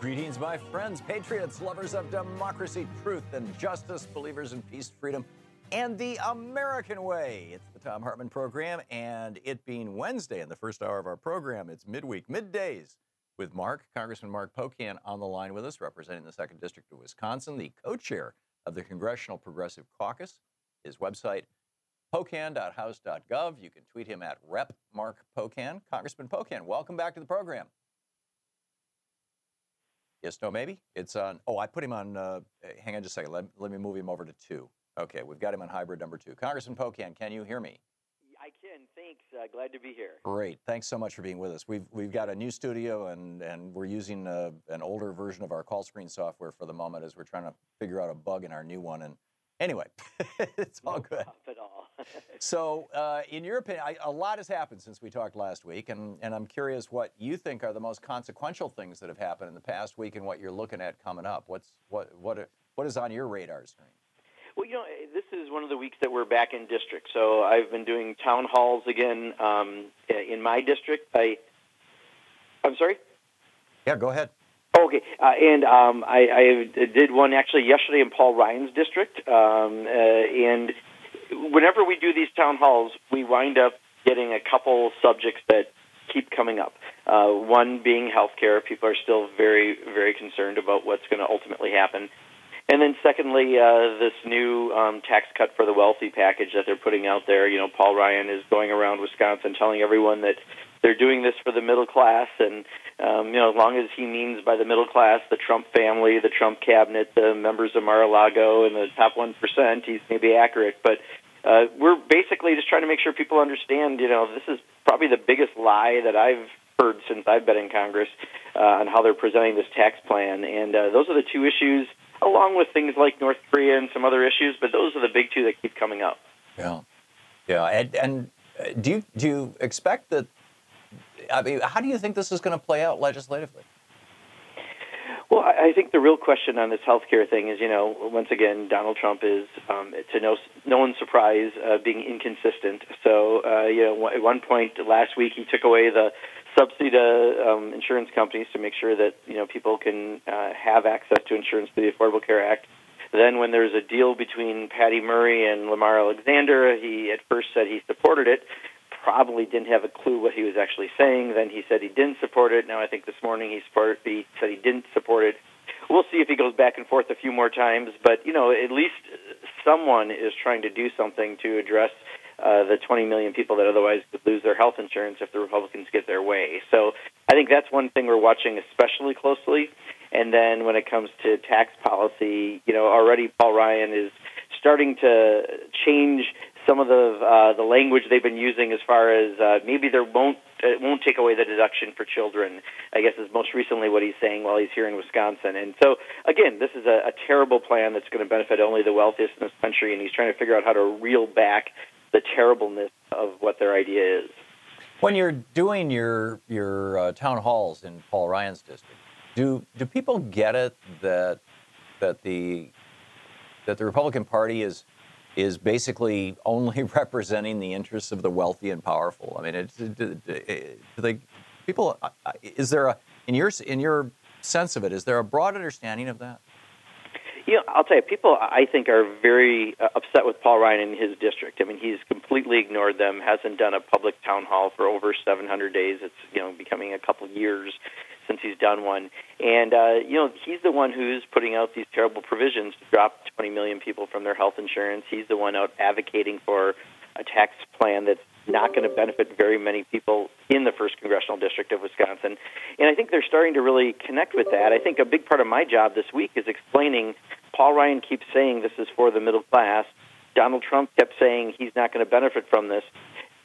Greetings, my friends, patriots, lovers of democracy, truth, and justice, believers in peace, freedom, and the American way. It's the Thom Hartmann program, and it being Wednesday in the first hour of our program, it's midweek, middays with Mark, Congressman Mark Pocan on the line with us, representing the 2nd District of Wisconsin, the co chair of the Congressional Progressive Caucus. His website, pocan.house.gov. You can tweet him at Rep Mark Pocan. Congressman Pocan, welcome back to the program. Yes, no, maybe? It's on. Oh, I put him on. Uh, hang on just a second. Let, let me move him over to two. Okay, we've got him on hybrid number two. Congressman Pocan, can you hear me? I can. Thanks. Uh, glad to be here. Great. Thanks so much for being with us. We've we've got a new studio and and we're using a, uh, an older version of our call screen software for the moment as we're trying to figure out a bug in our new one. And anyway, it's all no good. at all. So, uh, in your opinion, I, a lot has happened since we talked last week, and and I'm curious what you think are the most consequential things that have happened in the past week and what you're looking at coming up. What's what what what is on your radar screen? Well, you know, this is one of the weeks that we're back in district. So I've been doing town halls again um, in my district. I, I'm sorry. Yeah, go ahead. Okay, uh, and um, I, I did one actually yesterday in Paul Ryan's district, um, uh, and whenever we do these town halls, we wind up getting a couple subjects that keep coming up. Uh, one being healthcare. People are still very, very concerned about what's going to ultimately happen. And then, secondly, uh, this new um, tax cut for the wealthy package that they're putting out there. You know, Paul Ryan is going around Wisconsin telling everyone that they're doing this for the middle class, and um, you know, as long as he means by the middle class the Trump family, the Trump cabinet, the members of Mar-a-Lago, and the top one percent, he's maybe accurate. But uh, we're basically just trying to make sure people understand. You know, this is probably the biggest lie that I've heard since I've been in Congress uh, on how they're presenting this tax plan, and uh, those are the two issues along with things like North Korea and some other issues. But those are the big two that keep coming up. Yeah, yeah. And, and uh, do you do you expect that? I mean, how do you think this is going to play out legislatively? Well, I think the real question on this health care thing is, you know, once again, Donald Trump is, um, to no no one's surprise, uh, being inconsistent. So, uh, you know, at one point last week, he took away the subsidy to um, insurance companies to make sure that you know people can uh, have access to insurance through the Affordable Care Act. Then, when there's a deal between Patty Murray and Lamar Alexander, he at first said he supported it. Probably didn't have a clue what he was actually saying. Then he said he didn't support it. Now I think this morning he, he said he didn't support it. We'll see if he goes back and forth a few more times. But you know, at least someone is trying to do something to address uh, the 20 million people that otherwise could lose their health insurance if the Republicans get their way. So I think that's one thing we're watching especially closely. And then when it comes to tax policy, you know, already Paul Ryan is starting to change some of the uh, the language they've been using as far as uh, maybe there won't it won't take away the deduction for children. I guess is most recently what he's saying while he's here in Wisconsin. And so again, this is a, a terrible plan that's going to benefit only the wealthiest in this country, and he's trying to figure out how to reel back the terribleness of what their idea is. When you're doing your your uh, town halls in Paul Ryan's district, do do people get it that that the that the Republican Party is is basically only representing the interests of the wealthy and powerful. I mean, it, do, do people? Is there a in your in your sense of it? Is there a broad understanding of that? You know, I'll tell you, people I think are very uh, upset with Paul Ryan in his district. I mean, he's completely ignored them. Hasn't done a public town hall for over 700 days. It's you know becoming a couple years since he's done one. And uh, you know, he's the one who's putting out these terrible provisions to drop 20 million people from their health insurance. He's the one out advocating for a tax plan that's not going to benefit very many people in the first congressional district of Wisconsin. And I think they're starting to really connect with that. I think a big part of my job this week is explaining Paul Ryan keeps saying this is for the middle class. Donald Trump kept saying he's not going to benefit from this.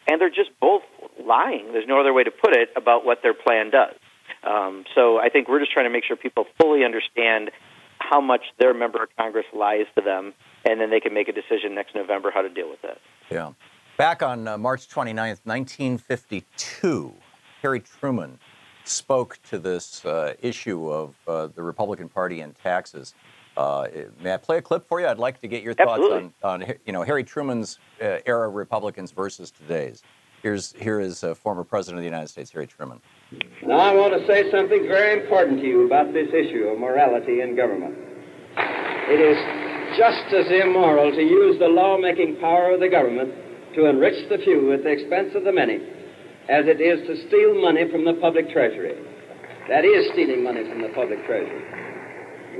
And they're just both lying. There's no other way to put it about what their plan does. Um, so I think we're just trying to make sure people fully understand how much their member of Congress lies to them, and then they can make a decision next November how to deal with it. Yeah. Back on uh, March 29th, 1952, Harry Truman spoke to this uh, issue of uh, the Republican Party and taxes. Uh, may I play a clip for you? I'd like to get your thoughts on, on you know Harry Truman's uh, era Republicans versus today's. Here's here is uh, former President of the United States Harry Truman. Now, I want to say something very important to you about this issue of morality in government. It is just as immoral to use the lawmaking power of the government to enrich the few at the expense of the many as it is to steal money from the public treasury. That is stealing money from the public treasury.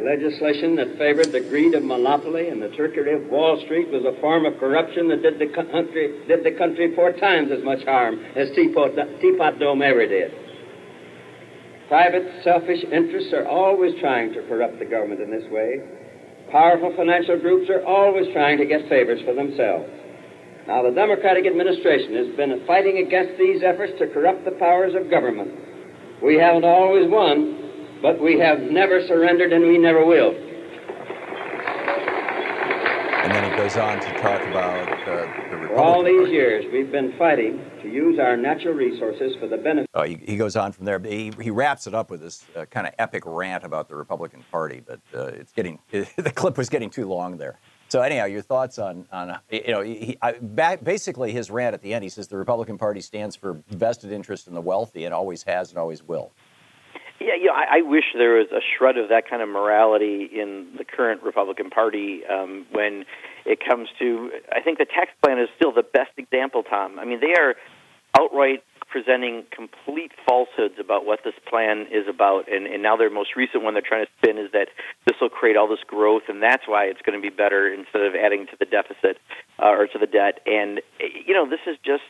Legislation that favored the greed of monopoly and the trickery of Wall Street was a form of corruption that did the country did the country four times as much harm as Teapot, Teapot Dome ever did. Private, selfish interests are always trying to corrupt the government in this way. Powerful financial groups are always trying to get favors for themselves. Now, the Democratic administration has been fighting against these efforts to corrupt the powers of government. We haven't always won, but we have never surrendered and we never will. And then he goes on to talk about uh, the Republican For all these Party. years, we've been fighting to use our natural resources for the benefit. Uh, he, he goes on from there. But he, he wraps it up with this uh, kind of epic rant about the Republican Party, but uh, it's getting the clip was getting too long there. So anyhow, your thoughts on on you know he, I, ba- basically his rant at the end. He says the Republican Party stands for vested interest in the wealthy and always has and always will. Yeah, you know, I, I wish there was a shred of that kind of morality in the current Republican Party um, when it comes to. I think the tax plan is still the best example, Thom. I mean, they are outright presenting complete falsehoods about what this plan is about, and, and now their most recent one they're trying to spin is that this will create all this growth, and that's why it's going to be better instead of adding to the deficit uh, or to the debt. And you know, this is just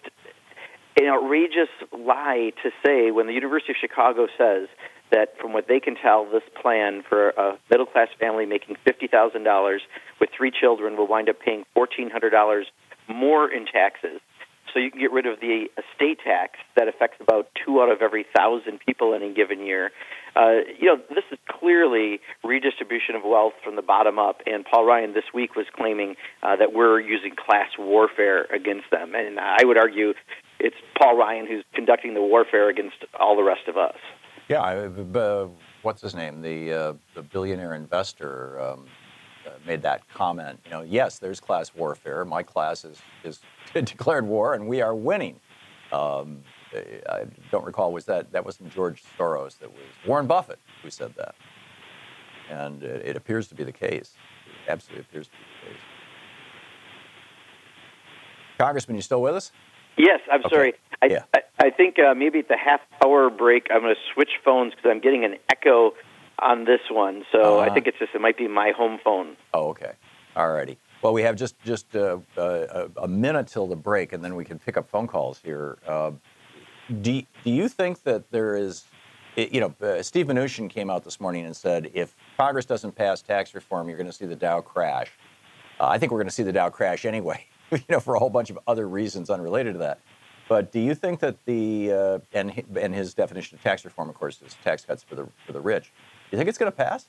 an outrageous lie to say when the University of Chicago says that from what they can tell, this plan for a middle class family making fifty thousand dollars with three children will wind up paying fourteen hundred dollars more in taxes. So you can get rid of the estate tax that affects about two out of every thousand people in a given year. Uh, you know, this is clearly redistribution of wealth from the bottom up. And Paul Ryan this week was claiming uh, that we're using class warfare against them. And I would argue it's Paul Ryan who's conducting the warfare against all the rest of us. Yeah, uh, what's his name? The uh, the billionaire investor um, made that comment. You know, yes, there's class warfare. My class is is declared war, and we are winning. Um, I don't recall was that that wasn't George Soros. That was Warren Buffett who said that, and it, it appears to be the case. It absolutely appears to be the case. Congressman, you still with us? Yes, I'm Okay. sorry. I, Yeah. I, I think uh, maybe at the half hour break, I'm going to switch phones because I'm getting an echo on this one. So I Uh-huh. think it's just it might be my home phone. Oh, okay. All righty. Well, we have just just uh, uh, a minute till the break, and then we can pick up phone calls here. Uh, do Do you think that there is, you know, uh, Steve Mnuchin came out this morning and said if Congress doesn't pass tax reform, you're going to see the Dow crash. Uh, I think we're going to see the Dow crash anyway, you know, for a whole bunch of other reasons unrelated to that. But do you think that the uh, and and his definition of tax reform, of course, is tax cuts for the for the rich? You think it's going to pass?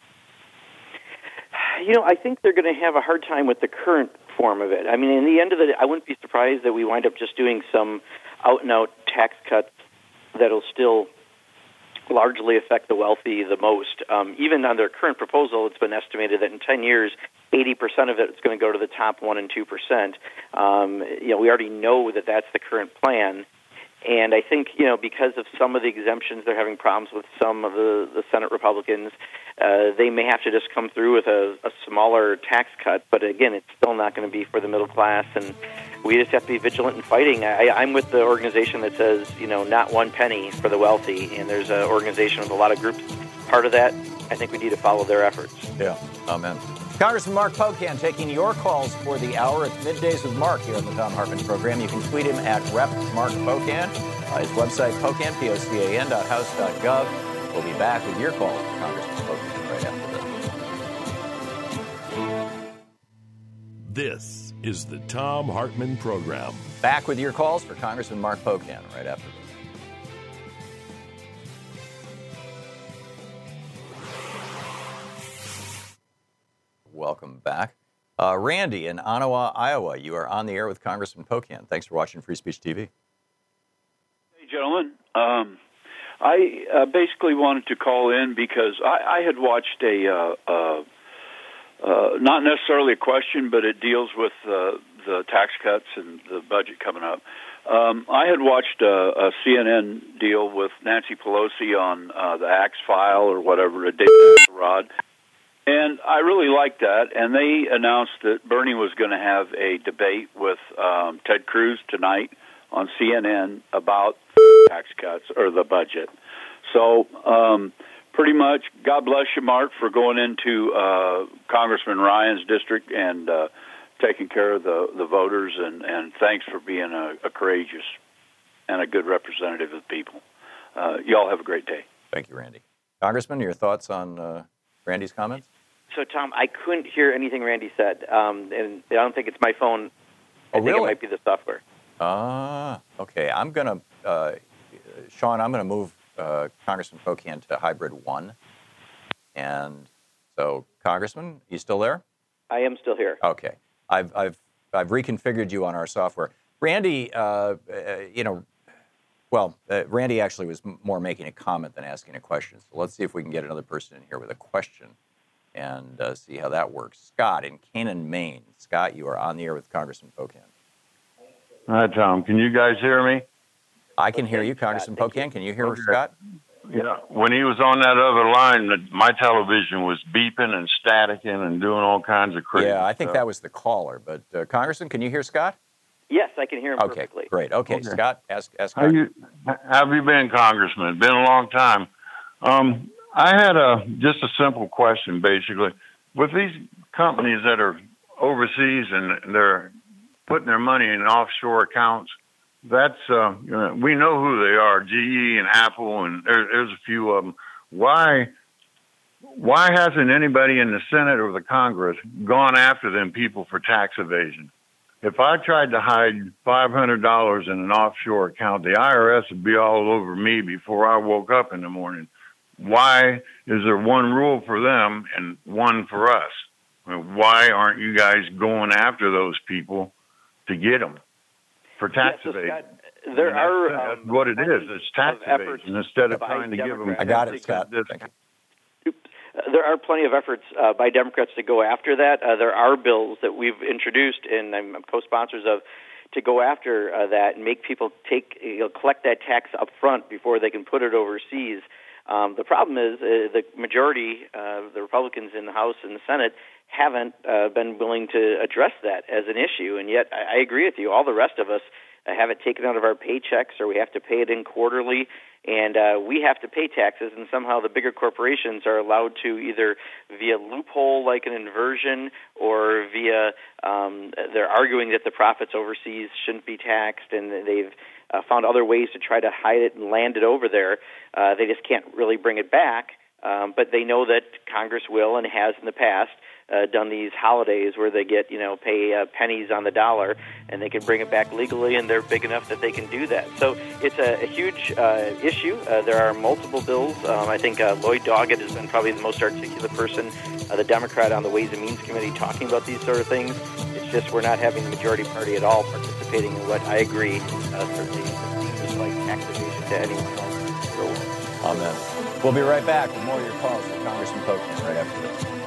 You know, I think they're going to have a hard time with the current form of it. I mean, in the end of the day, I wouldn't be surprised that we wind up just doing some out and out tax cuts that'll still largely affect the wealthy the most. Um, even on their current proposal, it's been estimated that in 10 years, 80% of it is going to go to the top 1 and 2%. Um, you know, we already know that that's the current plan. And I think, you know, because of some of the exemptions, they're having problems with some of the, the Senate Republicans. Uh, they may have to just come through with a, a smaller tax cut. But again, it's still not going to be for the middle class. And we just have to be vigilant in fighting. I, I'm with the organization that says, you know, not one penny for the wealthy. And there's an organization with a lot of groups part of that. I think we need to follow their efforts. Yeah. Amen. Congressman Mark Pocan taking your calls for the hour. It's middays with Mark here on the Thom Hartmann program. You can tweet him at Rep Mark Pocan. Uh, his website, pocan, P-O-C-A-N dot house dot gov. We'll be back with your calls for Congressman Pocan right after this. This is the Thom Hartmann program. Back with your calls for Congressman Mark Pocan right after this. Welcome back. Uh, Randy in Ottumwa, Iowa, you are on the air with Congressman Pocan. Thanks for watching Free Speech TV. Hey, gentlemen. Um, I uh, basically wanted to call in because I, I had watched a, uh, uh, uh, not necessarily a question, but it deals with uh, the tax cuts and the budget coming up. Um, I had watched a, a CNN deal with Nancy Pelosi on uh, the Axe file or whatever, a David Rod. And I really liked that. And they announced that Bernie was going to have a debate with um, Ted Cruz tonight on CNN about tax cuts or the budget. So, um, pretty much, God bless you, Mark, for going into uh, Congressman Ryan's district and uh, taking care of the, the voters. And, and thanks for being a, a courageous and a good representative of the people. Uh, y'all have a great day. Thank you, Randy. Congressman, your thoughts on uh, Randy's comments? So, Thom, I couldn't hear anything Randy said, um, and I don't think it's my phone. Oh, I think really? it might be the software. Ah, okay. I'm going to, uh, Sean, I'm going to move uh, Congressman Pocan to hybrid one. And so, Congressman, you still there? I am still here. Okay. I've, I've, I've reconfigured you on our software. Randy, uh, uh, you know, well, uh, Randy actually was m- more making a comment than asking a question. So let's see if we can get another person in here with a question and uh, see how that works. Scott in Canaan, Maine. Scott, you are on the air with Congressman Pocan. Hi, Thom. Can you guys hear me? I can hear you, Congressman Pocan. Can you hear Okay. Scott? Yeah. When he was on that other line, my television was beeping and staticking and doing all kinds of crazy. Yeah, I think stuff. that was the caller. But uh, Congressman, can you hear Scott? Yes, I can hear him Okay, perfectly. great. Okay, Okay. Scott, ask ask. How you have you been, Congressman? It's been a long time. Um, I had a just a simple question, basically. With these companies that are overseas and they're putting their money in offshore accounts, that's uh, we know who they are, GE and Apple, and there, there's a few of them. Why? Why hasn't anybody in the Senate or the Congress gone after them people for tax evasion? If I tried to hide five hundred dollars in an offshore account, the IRS would be all over me before I woke up in the morning. Why is there one rule for them and one for us? I mean, why aren't you guys going after those people to get them for tax Yeah, so, evasion? Scott, there I mean, are that's, um, that's what it is. plenty It's tax of efforts evasion instead of by trying to give them. Democrats I got it, to- Scott. This- Thank you. Uh, There are plenty of efforts uh, by Democrats to go after that. Uh, there are bills that we've introduced, and I'm co-sponsors of, to go after uh, that and make people take you know, collect that tax up front before they can put it overseas. Um, the problem is uh, the majority, uh, the Republicans in the House and the Senate, haven't uh, been willing to address that as an issue. And yet, I, I agree with you. All the rest of us have it taken out of our paychecks, or we have to pay it in quarterly, and uh, we have to pay taxes. And somehow, the bigger corporations are allowed to either via loophole, like an inversion, or via um, they're arguing that the profits overseas shouldn't be taxed, and they've uh, found other ways to try to hide it and land it over there. Uh, they just can't really bring it back. Um, but they know that Congress will and has in the past uh, done these holidays where they get you know pay uh, pennies on the dollar and they can bring it back legally and they're big enough that they can do that. So it's a, a huge uh, issue. Uh, there are multiple bills. Um, I think uh, Lloyd Doggett has been probably the most articulate person, uh, the Democrat on the Ways and Means Committee, talking about these sort of things. Just we're not having the majority party at all participating in what I agree uh, certainly seems like tax evasion to anyone. Amen. We'll be right back with more of your calls with Congressman Pocan right after this.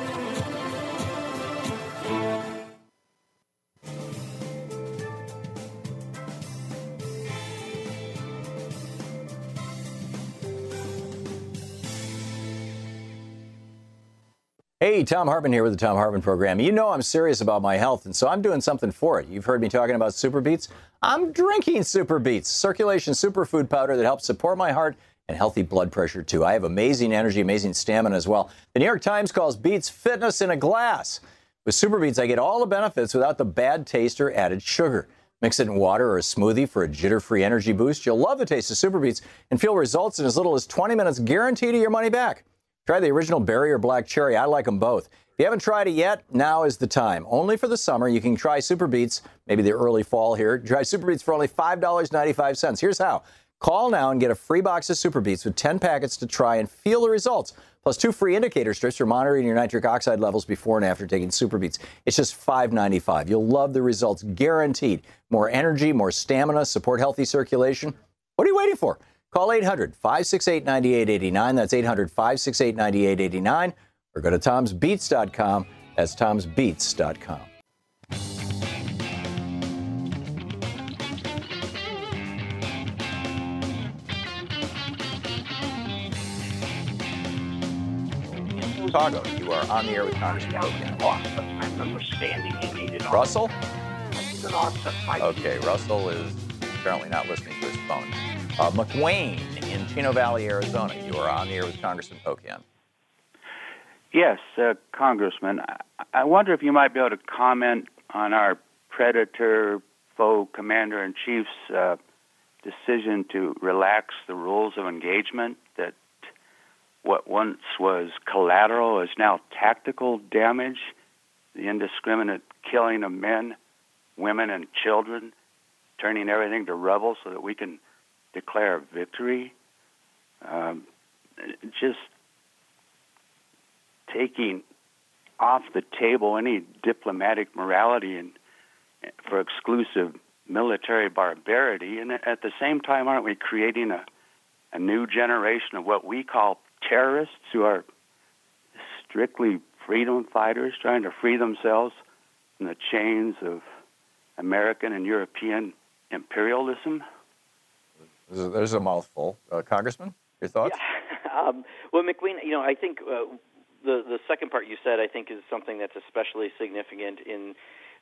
Hey, Thom Hartmann here with the Thom Hartmann Program. You know I'm serious about my health, and so I'm doing something for it. You've heard me talking about Super Beets. I'm drinking Super Beets, circulation superfood powder that helps support my heart and healthy blood pressure, too. I have amazing energy, amazing stamina as well. The New York Times calls Beets fitness in a glass. With Super Beets, I get all the benefits without the bad taste or added sugar. Mix it in water or a smoothie for a jitter free energy boost. You'll love the taste of Super Beets and feel results in as little as 20 minutes, guaranteed your money back. Try the original berry or black cherry. I like them both. If you haven't tried it yet, now is the time. Only for the summer. You can try Super Beets, maybe the early fall here. Try Super Beets for only $5.95. Here's how. Call now and get a free box of Super Beets with 10 packets to try and feel the results. Plus two free indicator strips for monitoring your nitric oxide levels before and after taking Super Beets. It's just $5.95. You'll love the results, guaranteed. More energy, more stamina, support healthy circulation. What are you waiting for? Call 800 568 9889. That's 800 568 9889. Or go to tomsbeets.com. That's tomsbeets.com. Chicago, you are on the air with Congressman Pocan. Awesome. I remember standing and needed Russell? Awesome. Okay, Russell is apparently not listening to his phone. Uh, McWayne in Chino Valley, Arizona. You are on the air with Congressman Pocan. Yes, uh, Congressman. I, wonder if you might be able to comment on our predator foe commander in chief's uh, decision to relax the rules of engagement. That what once was collateral is now tactical damage, the indiscriminate killing of men, women, and children, turning everything to rubble so that we can declare victory. Um, just taking off the table any diplomatic morality and for exclusive military barbarity, and at the same time, aren't we creating a a new generation of what we call terrorists who are strictly freedom fighters trying to free themselves from the chains of American and European imperialism? There's a mouthful. Uh, Congressman, your thoughts? Yeah. um, well, McQueen, you know, I think uh, the the second part you said, I think, is something that's especially significant in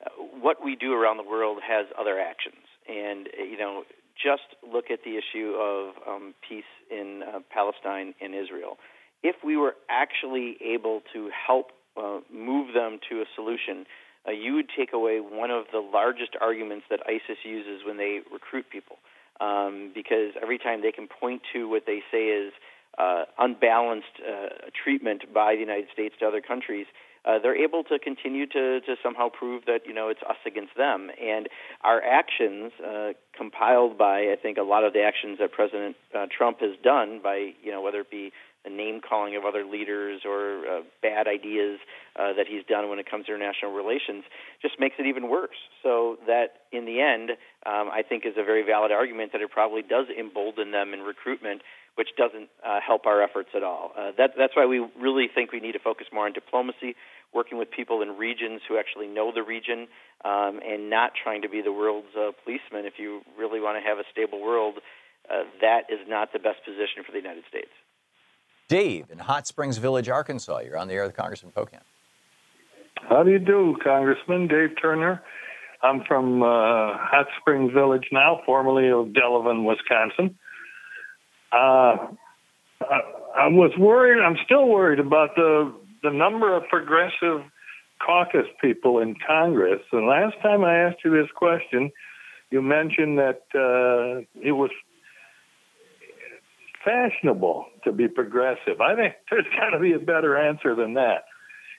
uh, what we do around the world has other actions, and uh, you know, just look at the issue of um, peace in uh, Palestine and Israel. If we were actually able to help move them to a solution, uh, you would take away one of the largest arguments that ISIS uses when they recruit people um, because every time they can point to what they say is uh, unbalanced uh, treatment by the United States to other countries, uh, they're able to continue to, to somehow prove that you know it's us against them. And our actions, uh, compiled by I think a lot of the actions that President uh, Trump has done, by you know whether it be the name calling of other leaders or uh, bad ideas uh, that he's done when it comes to international relations, just makes it even worse. So that in the end, um, I think is a very valid argument that it probably does embolden them in recruitment, which doesn't uh, help our efforts at all. Uh, that, that's why we really think we need to focus more on diplomacy, working with people in regions who actually know the region, um, and not trying to be the world's uh, policeman. If you really want to have a stable world, uh, that is not the best position for the United States. Dave in Hot Springs Village, Arkansas. You're on the air with Congressman Pocan. How do you do, Congressman Dave Turner? I'm from uh, Hot Springs Village now, formerly of Delavan, Wisconsin. Uh, I, I was worried. I'm still worried about the the number of progressive caucus people in Congress. And last time I asked you this question, you mentioned that uh, it was fashionable to be progressive. I think there's got to be a better answer than that.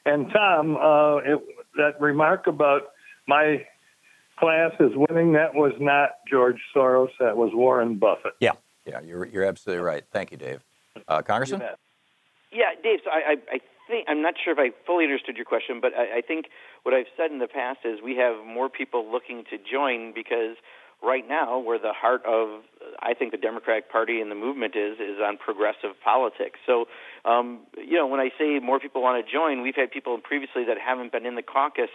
And Thom, uh, it, that remark about my class is winning, that was not George Soros, that was Warren Buffett. Yeah, yeah, you're, you're absolutely right. Thank you, Dave. Uh, Congressman? Yeah, Dave, so I, I, I think, I'm not sure if I fully understood your question, but I, I think what I've said in the past is we have more people looking to join because – right now where the heart of I think the Democratic Party and the movement is is on progressive politics. So, um, you know, when I say more people want to join, we've had people previously that haven't been in the caucus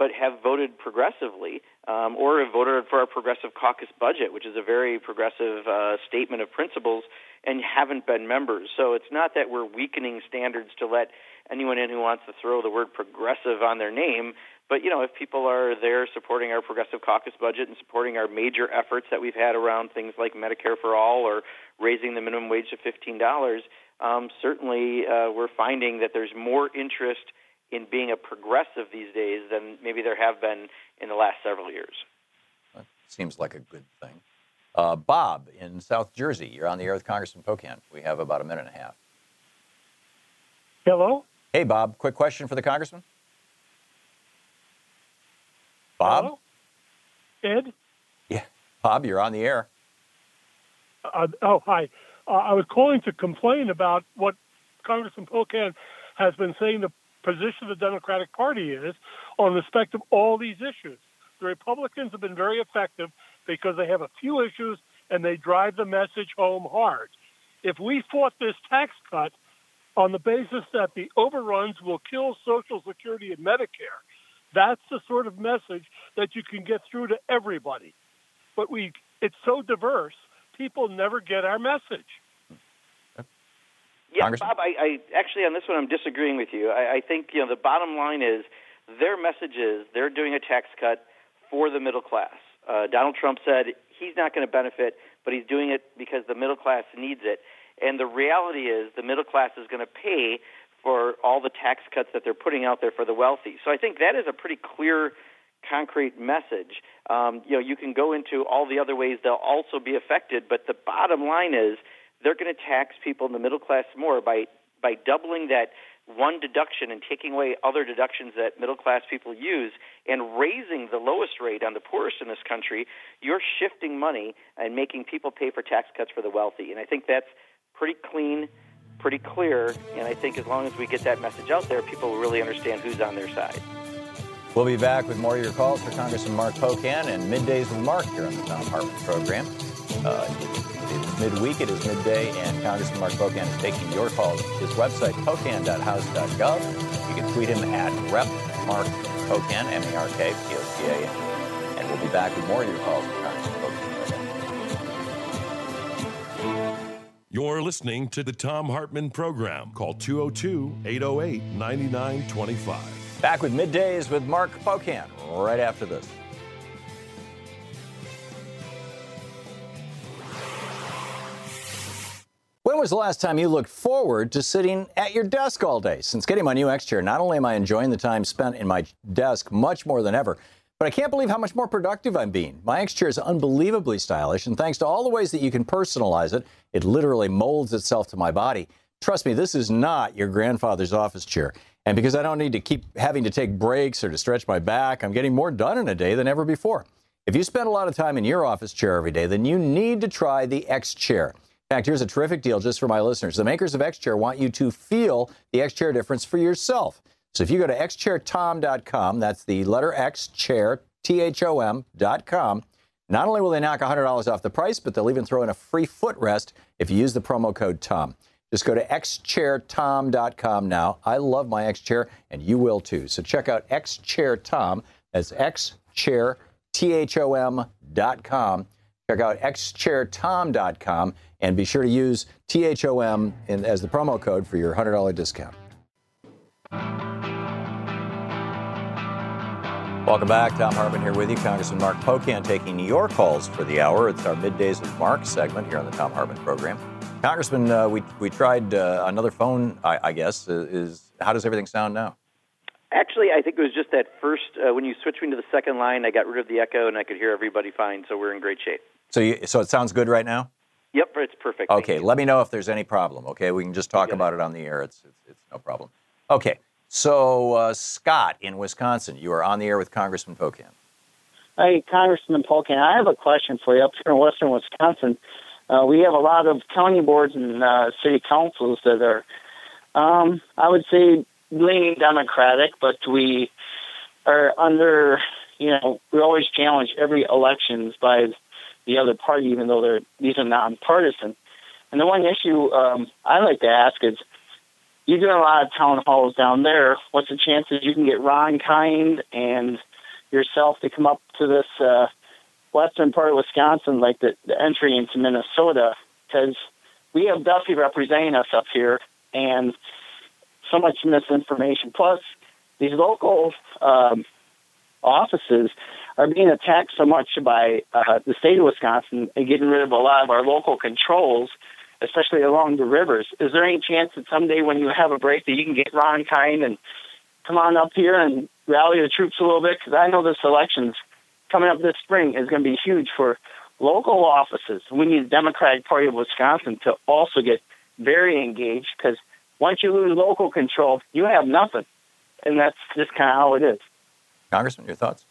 but have voted progressively um, or have voted for a progressive caucus budget, which is a very progressive uh, statement of principles, and haven't been members. So it's not that we're weakening standards to let anyone in who wants to throw the word progressive on their name. But you know, if people are there supporting our progressive caucus budget and supporting our major efforts that we've had around things like Medicare for all or raising the minimum wage to fifteen dollars, um, certainly uh, we're finding that there's more interest in being a progressive these days than maybe there have been in the last several years. That seems like a good thing. Uh, Bob in South Jersey, you're on the air with Congressman Pocan. We have about a minute and a half. Hello? Hey, Bob, quick question for the congressman. Bob? Hello? Ed? Yeah. Bob, you're on the air. Uh, oh, hi. Uh, I was calling to complain about what Congressman Pocan has been saying the position of the Democratic Party is on respect of all these issues. The Republicans have been very effective because they have a few issues and they drive the message home hard. If we fought this tax cut on the basis that the overruns will kill Social Security and Medicare, that's the sort of message that you can get through to everybody. But we, it's so diverse, people never get our message. Yeah, Bob. I, I actually on this one I'm disagreeing with you. I, I think you know the bottom line is their message is they're doing a tax cut for the middle class. Uh, Donald Trump said he's not going to benefit, but he's doing it because the middle class needs it. And the reality is the middle class is going to pay for all the tax cuts that they're putting out there for the wealthy. So I think that is a pretty clear, concrete message. Um, you know, you can go into all the other ways they'll also be affected, but the bottom line is they're going to tax people in the middle class more by by doubling that one deduction and taking away other deductions that middle class people use and raising the lowest rate on the poorest in this country, you're shifting money and making people pay for tax cuts for the wealthy. And I think that's pretty clean, pretty clear. And I think as long as we get that message out there, people will really understand who's on their side. We'll be back with more of your calls for Congressman Mark Pocan and Middays with Mark here on the Thom Hartmann program. Uh, it is midweek, it is midday, and Congressman Mark Pocan is taking your calls. His website, pocan.house.gov. You can tweet him at Rep Mark Pocan, M-A-R-K, P-O-C-A-N. And we'll be back with more of your calls You're listening to the Thom Hartmann program. Call 202 808 9925. Back with Middays with Mark Pocan right after this. When was the last time you looked forward to sitting at your desk all day? Since getting my new X chair, not only am I enjoying the time spent in my desk much more than ever, but I can't believe how much more productive I'm being. My X chair is unbelievably stylish, and thanks to all the ways that you can personalize it, it literally molds itself to my body. Trust me, this is not your grandfather's office chair. And because I don't need to keep having to take breaks or to stretch my back, I'm getting more done in a day than ever before. If you spend a lot of time in your office chair every day, then you need to try the X chair. In fact, here's a terrific deal just for my listeners. The makers of X Chair want you to feel the X Chair difference for yourself. So if you go to xchairtom.com, that's the letter X chair, T H O M.com, not only will they knock $100 off the price, but they'll even throw in a free footrest if you use the promo code TOM. Just go to xchairtom.com now. I love my X chair, and you will too. So check out xchairtom. That's xchair. Check out xchairtom.com and be sure to use THOM as the promo code for your $100 discount. Welcome back. Thom Hartmann here with you. Congressman Mark Pocan taking your calls for the hour. It's our Middays with Mark segment here on the Thom Hartmann program. Congressman, uh, we, we tried uh, another phone, I, I guess. Uh, is How does everything sound now? Actually, I think it was just that first, uh, when you switched me to the second line, I got rid of the echo and I could hear everybody fine, so we're in great shape. So, you, so it sounds good right now? Yep, it's perfect. Okay, let me know if there's any problem. Okay, we can just talk about it on the air. It's, it's, it's no problem. Okay, so uh, Scott in Wisconsin, you are on the air with Congressman Pocan. Hey, Congressman Pocan, I have a question for you. Up here in western Wisconsin, uh, we have a lot of county boards and uh, city councils that are, um, I would say, leaning Democratic, but we are under, you know, we always challenge every elections by the other party, even though they're these are nonpartisan. And the one issue um, I like to ask is, you're doing a lot of town halls down there. What's the chances you can get Ron Kind and yourself to come up to this uh, western part of Wisconsin, like the, the entry into Minnesota? Because we have Duffy representing us up here, and so much misinformation. Plus, these local um, offices are being attacked so much by uh, the state of Wisconsin and getting rid of a lot of our local controls, especially along the rivers. Is there any chance that someday when you have a break that you can get Ron Kind and come on up here and rally the troops a little bit? Because I know this election's coming up this spring is going to be huge for local offices. We need the Democratic Party of Wisconsin to also get very engaged because once you lose local control, you have nothing. And that's just kind of how it is. Congressman, your thoughts?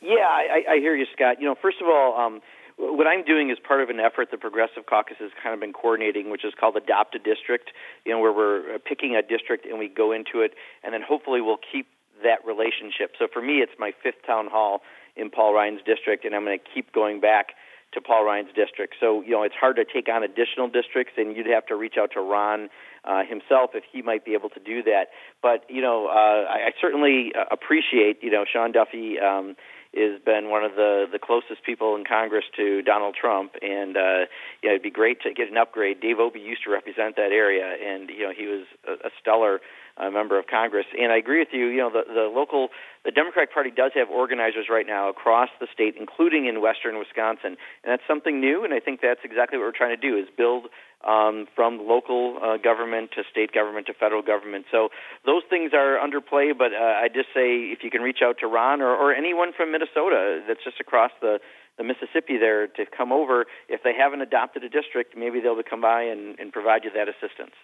Yeah, I, I hear you, Scott. You know, first of all, um, what I'm doing is part of an effort the Progressive Caucus has kind of been coordinating, which is called Adopt a District. You know, where we're uh, picking a district and we go into it, and then hopefully we'll keep that relationship. So for me, it's my fifth town hall in Paul Ryan's district, and I'm going to keep going back to Paul Ryan's district. So you know, it's hard to take on additional districts, and you'd have to reach out to Ron uh, himself if he might be able to do that. But you know, uh, I, I certainly uh, appreciate you know Sean Duffy. Um, has been one of the the closest people in Congress to Donald Trump, and uh, know, it'd be great to get an upgrade. Dave Obey used to represent that area, and you know he was a, a stellar uh, member of Congress. And I agree with you. You know, the the local the Democratic Party does have organizers right now across the state, including in western Wisconsin, and that's something new. And I think that's exactly what we're trying to do: is build um, from local uh, government to state government to federal government. So those things are under play. But uh, I just say if you can reach out to Ron or, or anyone from Minnesota that's just across the the Mississippi there to come over. If they haven't adopted a district, maybe they'll come by and, and provide you that assistance.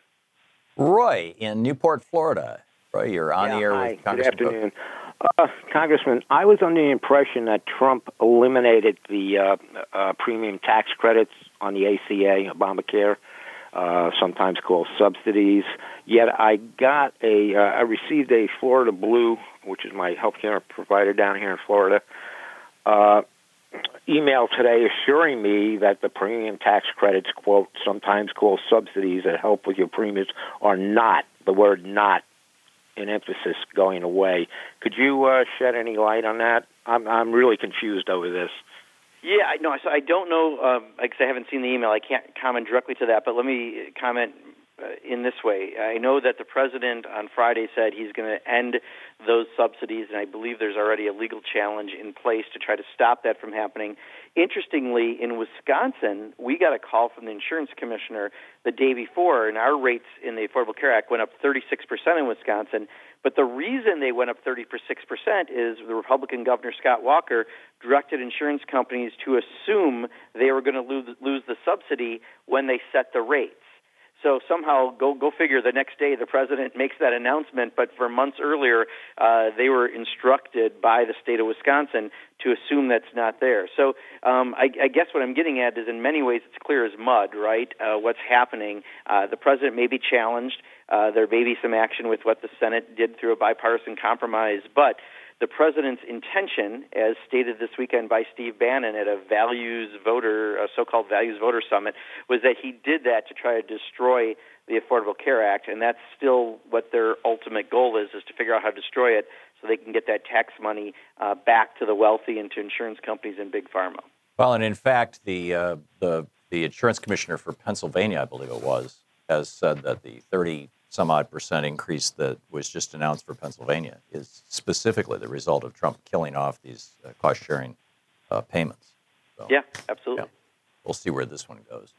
Roy in Newport, Florida. Roy, you're on yeah, the air hi. with Congressman. Good afternoon. Uh, Congressman, I was under the impression that Trump eliminated the uh, uh, premium tax credits on the ACA, Obamacare, uh, sometimes called subsidies. Yet I got a, uh, I received a Florida Blue, which is my health care provider down here in Florida, uh, email today assuring me that the premium tax credits, quote, sometimes called subsidies that help with your premiums, are not, the word not, in emphasis going away. Could you uh, shed any light on that? I'm, I'm really confused over this. Yeah, I know. So I don't know um, I haven't seen the email. I can't comment directly to that, but let me comment uh, in this way. I know that the president on Friday said he's going to end those subsidies, and I believe there's already a legal challenge in place to try to stop that from happening. Interestingly, in Wisconsin, we got a call from the insurance commissioner the day before, and our rates in the Affordable Care Act went up 36% in Wisconsin. But the reason they went up 36% is the Republican Governor Scott Walker directed insurance companies to assume they were going to lose, the subsidy when they set the rates. So somehow, go go figure. The next day, the president makes that announcement, but for months earlier, uh, they were instructed by the state of Wisconsin to assume that's not there. So um, I, I guess what I'm getting at is, in many ways, it's clear as mud, right? Uh, what's happening? Uh, the president may be challenged. Uh, there may be some action with what the Senate did through a bipartisan compromise, but the president's intention, as stated this weekend by Steve Bannon at a values voter, a so-called values voter summit, was that he did that to try to destroy the Affordable Care Act, and that's still what their ultimate goal is: is to figure out how to destroy it so they can get that tax money uh, back to the wealthy and to insurance companies and big pharma. Well, and in fact, the uh, the the insurance commissioner for Pennsylvania, I believe it was, has said that the 30 some odd percent increase that was just announced for Pennsylvania is specifically the result of Trump killing off these uh, cost sharing uh, payments. So, yeah, absolutely. Yeah. We'll see where this one goes.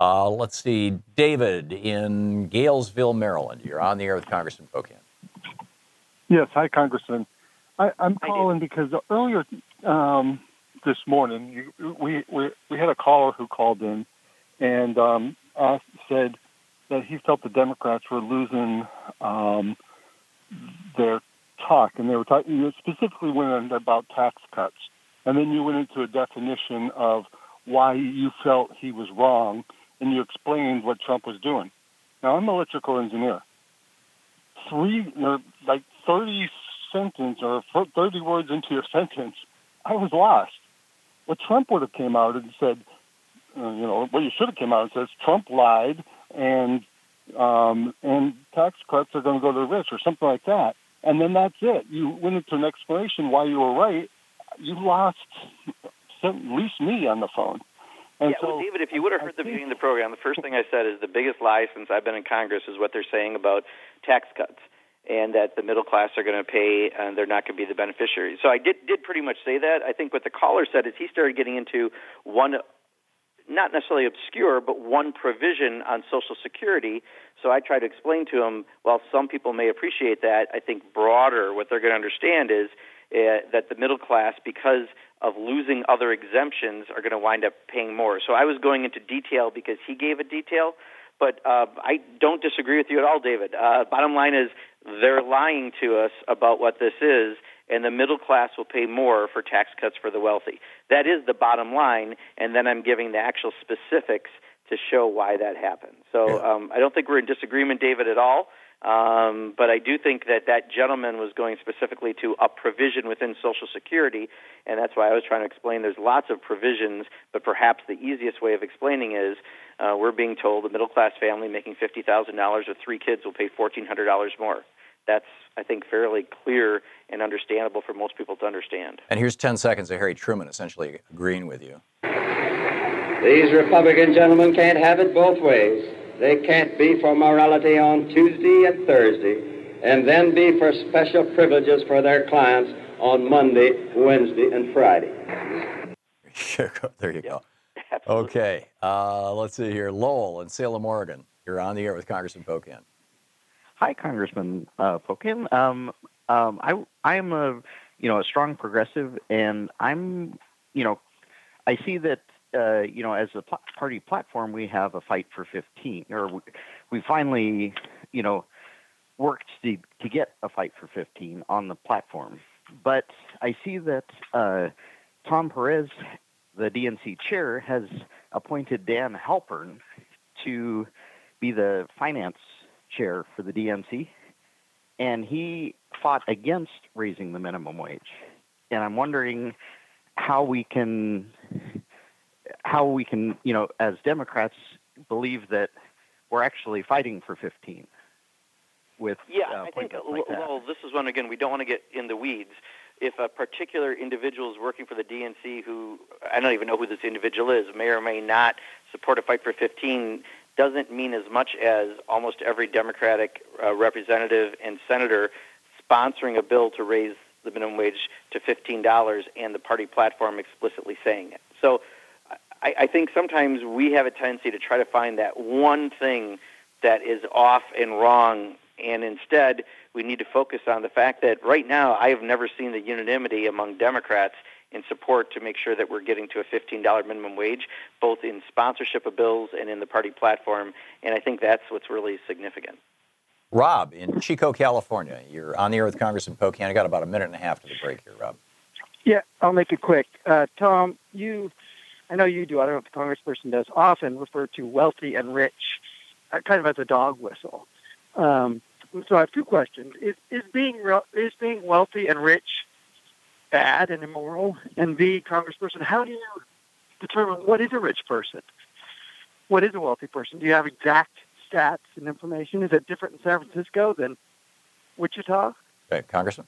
Uh, let's see, David in Galesville, Maryland. You're on the air with Congressman Pocan. Yes, hi, Congressman. I, am calling because earlier um, this morning you, we, we we had a caller who called in and um, asked, said that he felt the Democrats were losing um, their talk, and they were talking you specifically went about tax cuts, and then you went into a definition of why you felt he was wrong, and you explained what Trump was doing. Now I'm an electrical engineer. Three, or like thirty sentence or thirty words into your sentence, I was lost. What Trump would have came out and said, uh, you know, what you should have came out and said, Trump lied and um, and tax cuts are going to go to the rich or something like that. And then that's it. You went into an explanation why you were right. You lost at least me on the phone. yeah, well, David, if you would have heard the beginning of the program, the first thing I said is the biggest lie since I've been in Congress is what they're saying about tax cuts and that the middle class are going to pay and they're not going to be the beneficiaries. So I did did pretty much say that. I think what the caller said is he started getting into one not necessarily obscure, but one provision on Social Security. So I try to explain to him, while some people may appreciate that, I think broader, what they're going to understand is uh, that the middle class, because of losing other exemptions, are going to wind up paying more. So I was going into detail because he gave a detail, but uh, I don't disagree with you at all, David. Uh, bottom line is they're lying to us about what this is, and the middle class will pay more for tax cuts for the wealthy. That is the bottom line, and then I'm giving the actual specifics to show why that happened. So um, I don't think we're in disagreement, David, at all. Um, but I do think that that gentleman was going specifically to a provision within Social Security, and that's why I was trying to explain there's lots of provisions, but perhaps the easiest way of explaining is uh, we're being told a middle class family making $50,000 with three kids will pay $1,400 more. That's, I think, fairly clear and understandable for most people to understand. And here's 10 seconds of Harry Truman essentially agreeing with you. These Republican gentlemen can't have it both ways. They can't be for morality on Tuesday and Thursday, and then be for special privileges for their clients on Monday, Wednesday, and Friday. there you go. Okay, uh, let's see here. Lowell in Salem, Oregon. You're on the air with Congressman Pocan. Hi, Congressman uh, Pocan. Um, um, I I am a you know a strong progressive, and I'm you know I see that uh, you know as a party platform we have a fight for 15, or we, we finally you know worked to to get a fight for 15 on the platform. But I see that uh, Tom Perez, the DNC chair, has appointed Dan Halpern to be the finance chair for the DNC, and he fought against raising the minimum wage. And I'm wondering how we can how we can, you know, as Democrats believe that we're actually fighting for 15 with yeah, uh, I think like well, this is one again. We don't want to get in the weeds. If a particular individual is working for the DNC, who I don't even know who this individual is, may or may not support a fight for 15, doesn't mean as much as almost every Democratic uh, representative and senator sponsoring a bill to raise the minimum wage to $15 and the party platform explicitly saying it. So I, I think sometimes we have a tendency to try to find that one thing that is off and wrong, and instead we need to focus on the fact that right now I have never seen the unanimity among Democrats in support to make sure that we're getting to a $15 minimum wage, both in sponsorship of bills and in the party platform. And I think that's what's really significant. Rob in Chico, California. You're on the air with Congressman Pocan. I got about a minute and a half to the break here, Rob. Yeah, I'll make it quick. Uh, Thom, you, I know you do, I don't know if the congressperson does, often refer to wealthy and rich uh, kind of as a dog whistle. Um, so I have two questions. Is, is, being, is being wealthy and rich bad and immoral? And B, Congressperson, how do you determine what is a rich person? What is a wealthy person? Do you have exact stats and information? Is it different in San Francisco than Wichita? Okay, Congressman.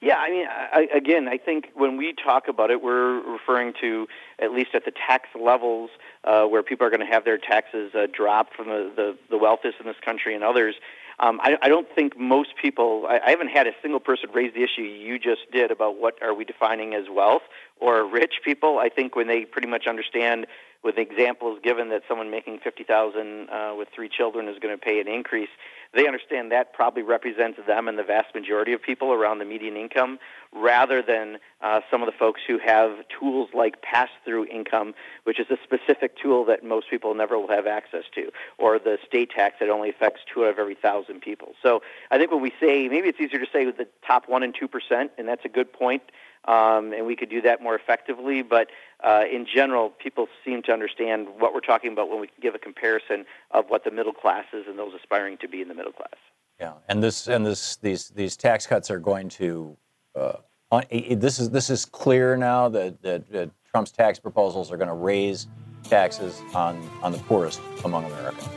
Yeah, I mean, I, again, I think when we talk about it, we're referring to at least at the tax levels uh, where people are going to have their taxes uh, dropped from the, the, the wealthiest in this country and others. Um, I, I don't think most people. I, I haven't had a single person raise the issue you just did about what are we defining as wealth or rich people. I think when they pretty much understand, with examples given that someone making fifty thousand uh, with three children is going to pay an increase, they understand that probably represents them and the vast majority of people around the median income, rather than uh, some of the folks who have tools like pass-through income, which is a specific tool that most people never will have access to, or the state tax that only affects two out of every thousand people. So I think when we say maybe it's easier to say with the top one and two percent, and that's a good point. Um, and we could do that more effectively. But uh, in general, people seem to understand what we're talking about when we give a comparison of what the middle class is and those aspiring to be in the middle class. Yeah, and this and this these these tax cuts are going to. Uh, on, this is this is clear now that, that, that Trump's tax proposals are going to raise taxes on on the poorest among Americans.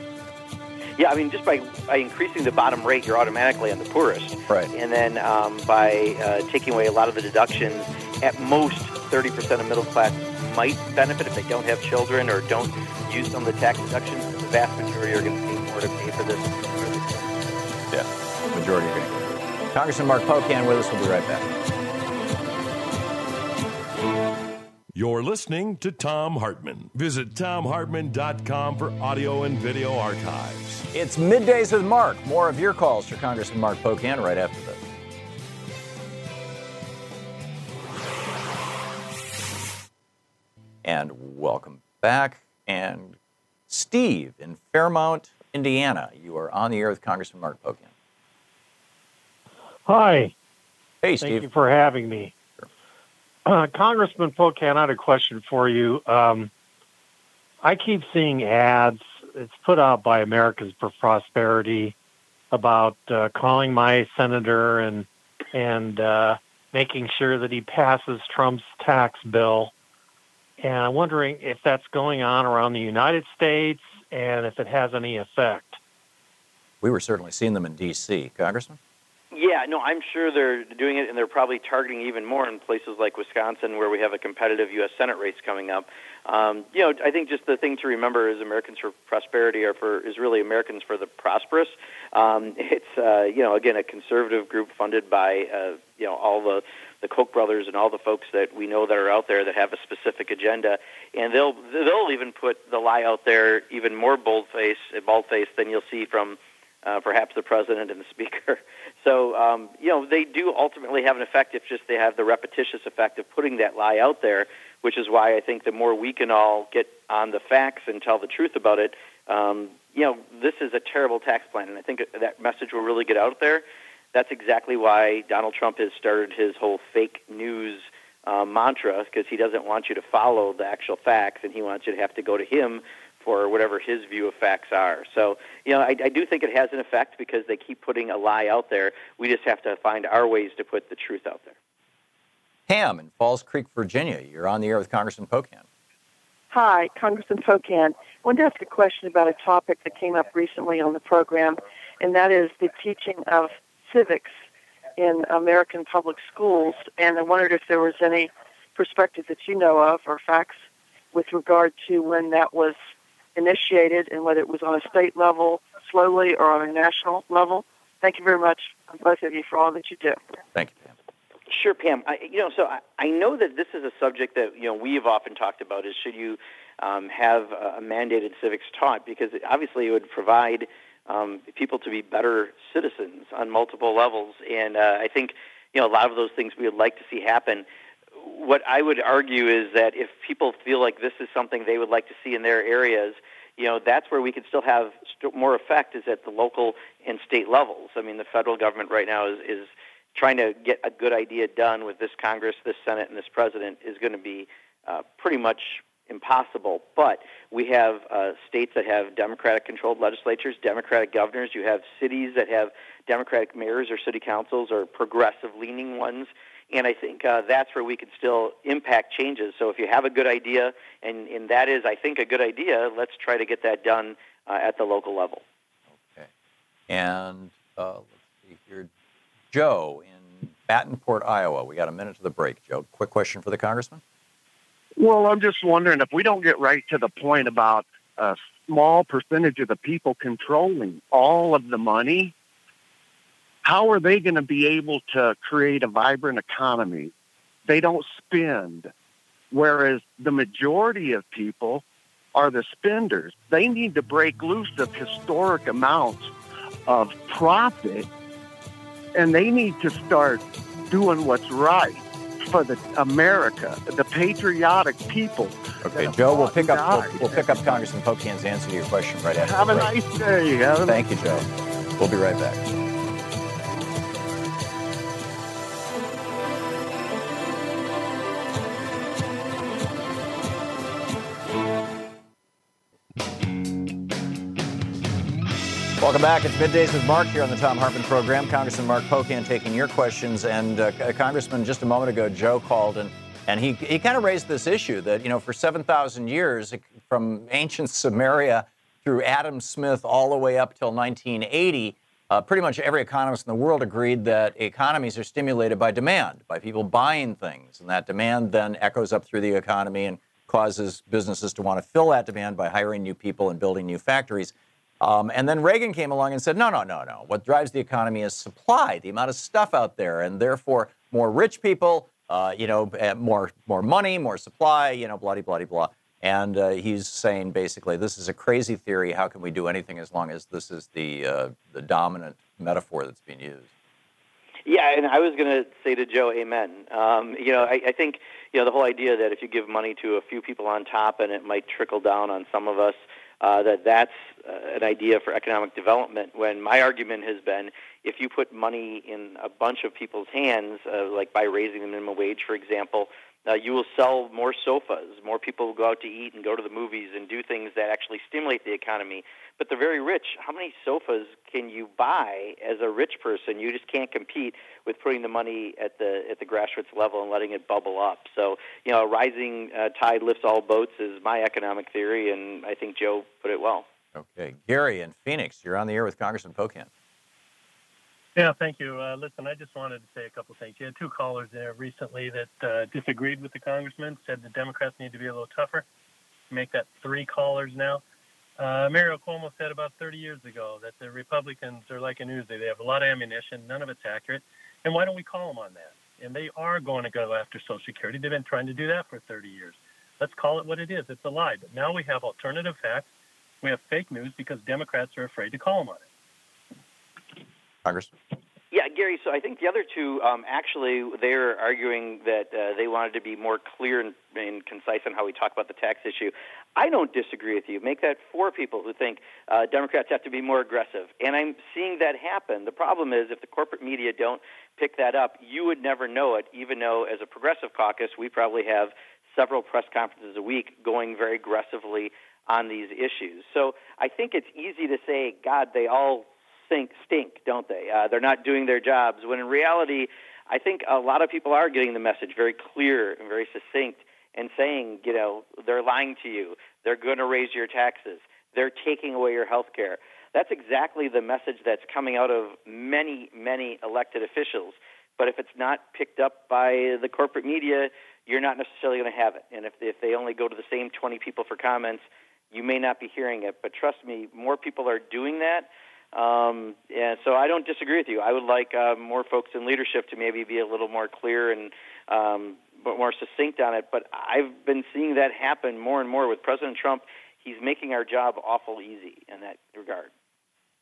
Yeah, I mean, just by, by increasing the bottom rate, you're automatically on the poorest. Right. And then um, by uh, taking away a lot of the deductions at most 30% of middle class might benefit if they don't have children or don't use some of the tax deductions. The vast majority are going to pay more to pay for this. Yeah, majority are going to. Congressman Mark Pocan with us. We'll be right back. You're listening to Thom Hartmann. Visit thomhartmann.com for audio and video archives. It's middays with Mark. More of your calls for Congressman Mark Pocan right after this. And welcome back. And Steve in Fairmount, Indiana, you are on the air with Congressman Mark Pocan. Hi. Hey, Thank Steve. you for having me. Uh, Congressman Pocan, I had a question for you. Um, I keep seeing ads. It's put out by Americans for Prosperity about uh, calling my senator and and uh, making sure that he passes Trump's tax bill. And I'm wondering if that's going on around the United States and if it has any effect. We were certainly seeing them in D.C. Congressman? Yeah, no, I'm sure they're doing it, and they're probably targeting even more in places like Wisconsin, where we have a competitive U.S. Senate race coming up. Um, you know, I think just the thing to remember is Americans for Prosperity are for is really Americans for the prosperous. Um, it's uh, you know again a conservative group funded by uh, you know all the the Koch brothers and all the folks that we know that are out there that have a specific agenda, and they'll they'll even put the lie out there even more bold face bald face than you'll see from uh, perhaps the president and the speaker. So, um, you know, they do ultimately have an effect if just they have the repetitious effect of putting that lie out there, which is why I think the more we can all get on the facts and tell the truth about it, um, you know, this is a terrible tax plan, and I think that message will really get out there. That's exactly why Donald Trump has started his whole fake news uh, mantra, because he doesn't want you to follow the actual facts, and he wants you to have to go to him for whatever his view of facts are. So, you know, I, I do think it has an effect because they keep putting a lie out there. We just have to find our ways to put the truth out there. Pam in Falls Creek, Virginia. You're on the air with Congressman Pocan. Hi, Congressman Pocan. I wanted to ask a question about a topic that came up recently on the program, and that is the teaching of civics in American public schools. And I wondered if there was any perspective that you know of or facts with regard to when that was initiated and whether it was on a state level slowly or on a national level. Thank you very much, both of you, for all that you do. Thank you, Pam. Sure, Pam. I, you know, so I, I know that this is a subject that you know we have often talked about. Is should you um, have a mandated civics taught? Because obviously it would provide um, people to be better citizens on multiple levels, and uh, I think you know a lot of those things we would like to see happen. What I would argue is that if people feel like this is something they would like to see in their areas, you know, that's where we can still have st- more effect is at the local and state levels. I mean, the federal government right now is, is trying to get a good idea done with this Congress, this Senate, and this president is going to be uh, pretty much impossible. But we have uh, states that have Democratic controlled legislatures, Democratic governors. You have cities that have Democratic mayors or city councils or progressive leaning ones. And I think uh, that's where we can still impact changes. So if you have a good idea, and, and that is, I think, a good idea, let's try to get that done uh, at the local level. Okay. And uh, let's see here, Joe in Davenport, Iowa. We got a minute to the break. Joe, quick question for the congressman. Well, I'm just wondering if we don't get right to the point about a small percentage of the people controlling all of the money, how are they going to be able to create a vibrant economy? They don't spend, whereas the majority of people are the spenders. They need to break loose of historic amounts of profit, and they need to start doing what's right for the America, the patriotic people. Okay, Joe, we'll pick up we'll, we'll pick up Congressman Pocan's answer to your question right after. Have a nice day. Have Thank you, Joe. We'll be right back. Welcome back. It's Middays with Mark here on the Thom Hartmann program. Congressman Mark Pocan taking your questions. And uh, Congressman, just a moment ago, Joe called and, and he, he kind of raised this issue that, you know, for 7,000 years, from ancient Sumeria through Adam Smith all the way up till 1980, uh, pretty much every economist in the world agreed that economies are stimulated by demand, by people buying things. And that demand then echoes up through the economy and causes businesses to want to fill that demand by hiring new people and building new factories. Um, and then Reagan came along and said, no, no, no, no. What drives the economy is supply, the amount of stuff out there. And therefore, more rich people, uh, you know, eh, more, more money, more supply, you know, blah, blah, blah, blah. And uh, he's saying basically, this is a crazy theory. How can we do anything as long as this is the uh, the dominant metaphor that's being used? Yeah, and I was going to say to Joe, Amen. Um, you know, I, I think you know the whole idea that if you give money to a few people on top and it might trickle down on some of us, uh, that that's an idea for economic development. When my argument has been, if you put money in a bunch of people's hands, uh, like by raising the minimum wage, for example, uh, you will sell more sofas. More people will go out to eat and go to the movies and do things that actually stimulate the economy. But the very rich, how many sofas can you buy as a rich person? You just can't compete with putting the money at the at the grassroots level and letting it bubble up. So, you know, a rising uh, tide lifts all boats is my economic theory, and I think Joe put it well. Okay, Gary in Phoenix, you're on the air with Congressman Pocan. Yeah, thank you. Uh, listen, I just wanted to say a couple things. You had two callers there recently that uh, disagreed with the congressman, said the Democrats need to be a little tougher. Make that three callers now. Uh, Mario Cuomo said about 30 years ago that the Republicans are like a Uzi. They have a lot of ammunition. None of it's accurate. And why don't we call them on that? And they are going to go after Social Security. They've been trying to do that for 30 years. Let's call it what it is. It's a lie. But now we have alternative facts. We have fake news because Democrats are afraid to call them on it. Congress. Yeah, Gary. So I think the other two, um, actually, they're arguing that uh, they wanted to be more clear and, and, concise on how we talk about the tax issue. I don't disagree with you. Make that four people who think uh, Democrats have to be more aggressive, and I'm seeing that happen. The problem is if the corporate media don't pick that up, you would never know it. Even though, as a progressive caucus, we probably have several press conferences a week going very aggressively on these issues. So I think it's easy to say, God, they all stink, stink, don't they? Uh, they're not doing their jobs. When in reality, I think a lot of people are getting the message very clear and very succinct and saying, you know, they're lying to you. They're going to raise your taxes. They're taking away your health care. That's exactly the message that's coming out of many, many elected officials. But if it's not picked up by the corporate media, you're not necessarily going to have it. And if, if they only go to the same 20 people for comments, you may not be hearing it. But trust me, more people are doing that. Um, and so I don't disagree with you. I would like uh, more folks in leadership to maybe be a little more clear and um, but more succinct on it. But I've been seeing that happen more and more with President Trump. He's making our job awful easy in that regard.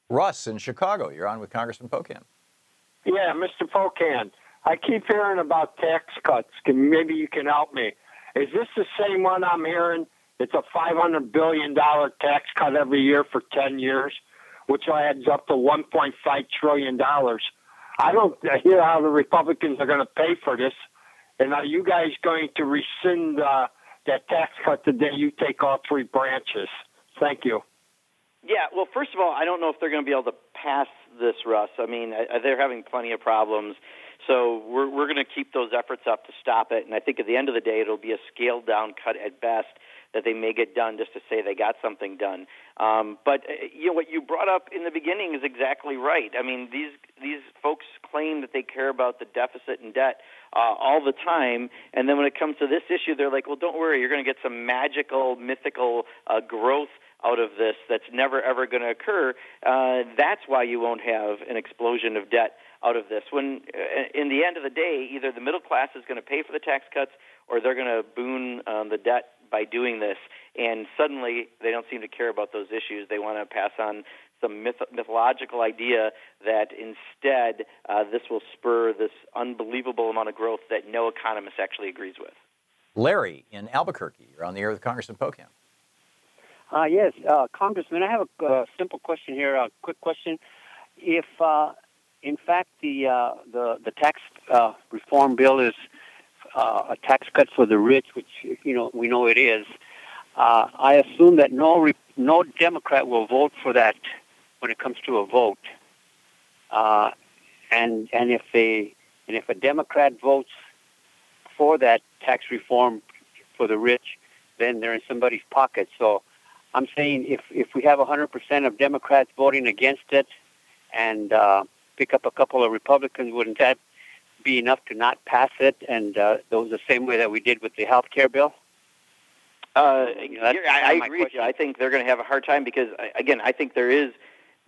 Russ in Chicago, you're on with Congressman Pocan. Yeah, Mr. Pocan, I keep hearing about tax cuts. Can, maybe you can help me. Is this the same one I'm hearing? It's a $500 billion tax cut every year for 10 years which adds up to 1.5 trillion dollars. I don't hear how the Republicans are going to pay for this. And are you guys going to rescind uh, that tax cut the day you take all three branches? Thank you. Yeah, well, first of all, I don't know if they're going to be able to pass this, Russ. I mean, they're having plenty of problems. So we're, we're going to keep those efforts up to stop it. And I think at the end of the day, it'll be a scaled down cut at best that they may get done just to say they got something done. Um, but uh, you know what you brought up in the beginning is exactly right. I mean, these these folks claim that they care about the deficit and debt uh, all the time, and then when it comes to this issue, they're like, "Well, don't worry, you're going to get some magical, mythical uh, growth." out of this that's never ever going to occur. Uh, that's why you won't have an explosion of debt out of this. When, uh, in the end of the day, either the middle class is going to pay for the tax cuts or they're going to boon um, the debt by doing this. And suddenly, they don't seem to care about those issues. They want to pass on some myth- mythological idea that instead uh, this will spur this unbelievable amount of growth that no economist actually agrees with. Larry in Albuquerque, you're on the air with Congressman Pocan. Uh, yes, uh, Congressman, I have a uh, simple question here, a quick question. If, uh, in fact, the, uh, the, the tax uh, reform bill is uh, a tax cut for the rich, which you know we know it is. Uh, I assume that no no Democrat will vote for that when it comes to a vote. Uh, and and if a and if a Democrat votes for that tax reform for the rich, then they're in somebody's pocket. So I'm saying if if we have 100% of Democrats voting against it, and uh, pick up a couple of Republicans, wouldn't that be enough to not pass it? And uh, those the same way that we did with the health care bill. Uh, You know, I, I agree with you. I think they're going to have a hard time because, again, I think there is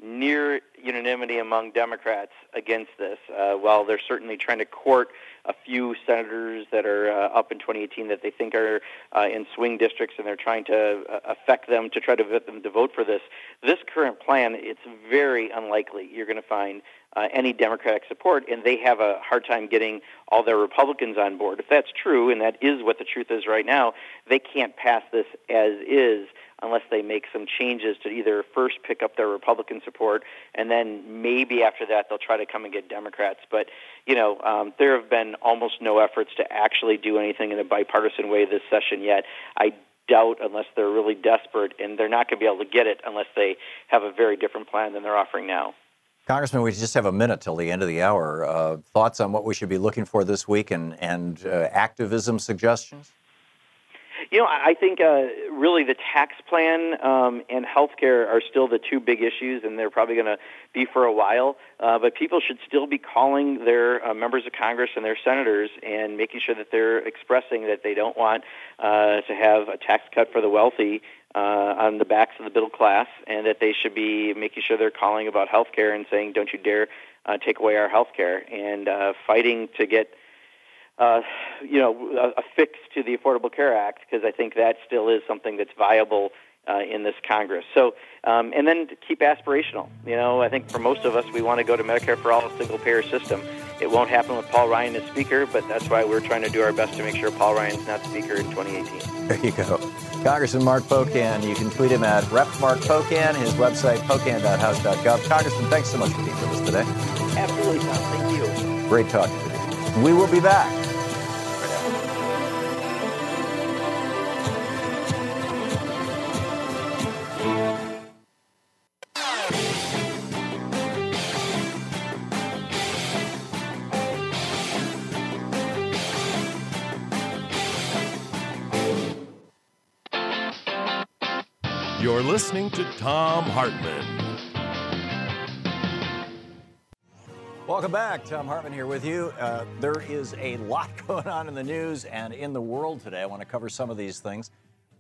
near unanimity among Democrats against this. Uh, while they're certainly trying to court a few senators that are uh, up in 2018 that they think are uh, in swing districts, and they're trying to uh, affect them to try to get them to vote for this. This current plan, it's very unlikely you're going to find uh, any Democratic support, and they have a hard time getting all their Republicans on board. If that's true, and that is what the truth is right now, they can't pass this as is unless they make some changes to either first pick up their Republican support, and then maybe after that they'll try to come and get Democrats. But you know, um, there have been almost no efforts to actually do anything in a bipartisan way this session yet. I doubt unless they're really desperate, and they're not going to be able to get it unless they have a very different plan than they're offering now. Congressman, we just have a minute till the end of the hour. Uh, thoughts on what we should be looking for this week and, and uh, activism suggestions? You know, I think uh, really the tax plan um, and health care are still the two big issues, and they're probably going to be for a while. Uh, but people should still be calling their uh, members of Congress and their senators and making sure that they're expressing that they don't want uh, to have a tax cut for the wealthy uh, on the backs of the middle class, and that they should be making sure they're calling about health care and saying, don't you dare uh, take away our health care, and uh, fighting to get uh, you know, a, a fix to the Affordable Care Act because I think that still is something that's viable uh, in this Congress. So, um, and then keep aspirational. You know, I think for most of us, we want to go to Medicare for all, a single payer system. It won't happen with Paul Ryan as Speaker, but that's why we're trying to do our best to make sure Paul Ryan's not Speaker in 2018. There you go. Congressman Mark Pocan. You can tweet him at Rep Mark Pocan. His website, pocan.house.gov. Congressman, thanks so much for being with us today. Absolutely, Thom. Thank you. Great talking to you. We will be back. Listening to Thom Hartmann. Welcome back. Thom Hartmann here with you. Uh, there is a lot going on in the news and in the world today. I want to cover some of these things,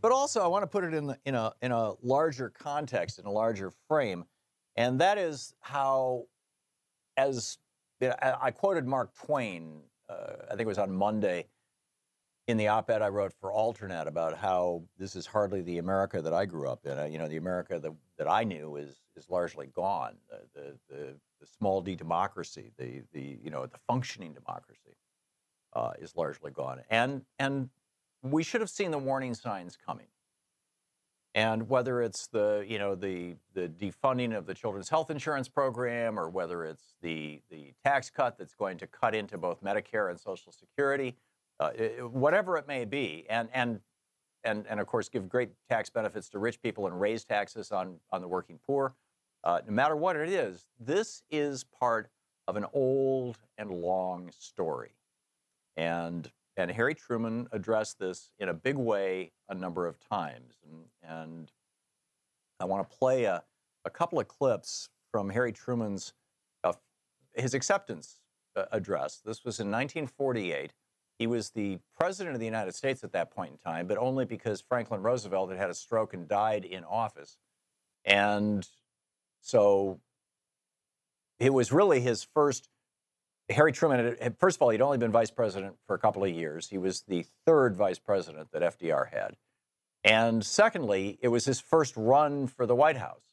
but also I want to put it in the, in a in a larger context, in a larger frame, and that is how, as I quoted Mark Twain, uh, I think it was on Monday, in the op-ed I wrote for Alternet about how this is hardly the America that I grew up in. Uh, you know, the America that, that I knew is is largely gone. The the, the, the small d democracy, the the you know the functioning democracy, uh, is largely gone. And and we should have seen the warning signs coming. And whether it's the you know the the defunding of the children's health insurance program, or whether it's the the tax cut that's going to cut into both Medicare and Social Security, uh, whatever it may be, and and and and of course give great tax benefits to rich people and raise taxes on on the working poor. Uh, no matter what it is, this is part of an old and long story, and and Harry Truman addressed this in a big way a number of times, and and I want to play a a couple of clips from Harry Truman's uh, his acceptance uh, address. This was in 1948. He was the president of the United States at that point in time, but only because Franklin Roosevelt had had a stroke and died in office. And so it was really his first. Harry Truman, had- first of all, he'd only been vice president for a couple of years. He was the third vice president that FDR had. And secondly, it was his first run for the White House.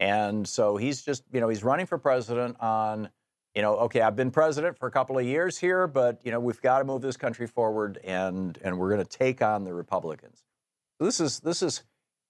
And so he's just, you know, he's running for president on, you know, okay, I've been president for a couple of years here, but you know, we've got to move this country forward, and and we're going to take on the Republicans. This is this is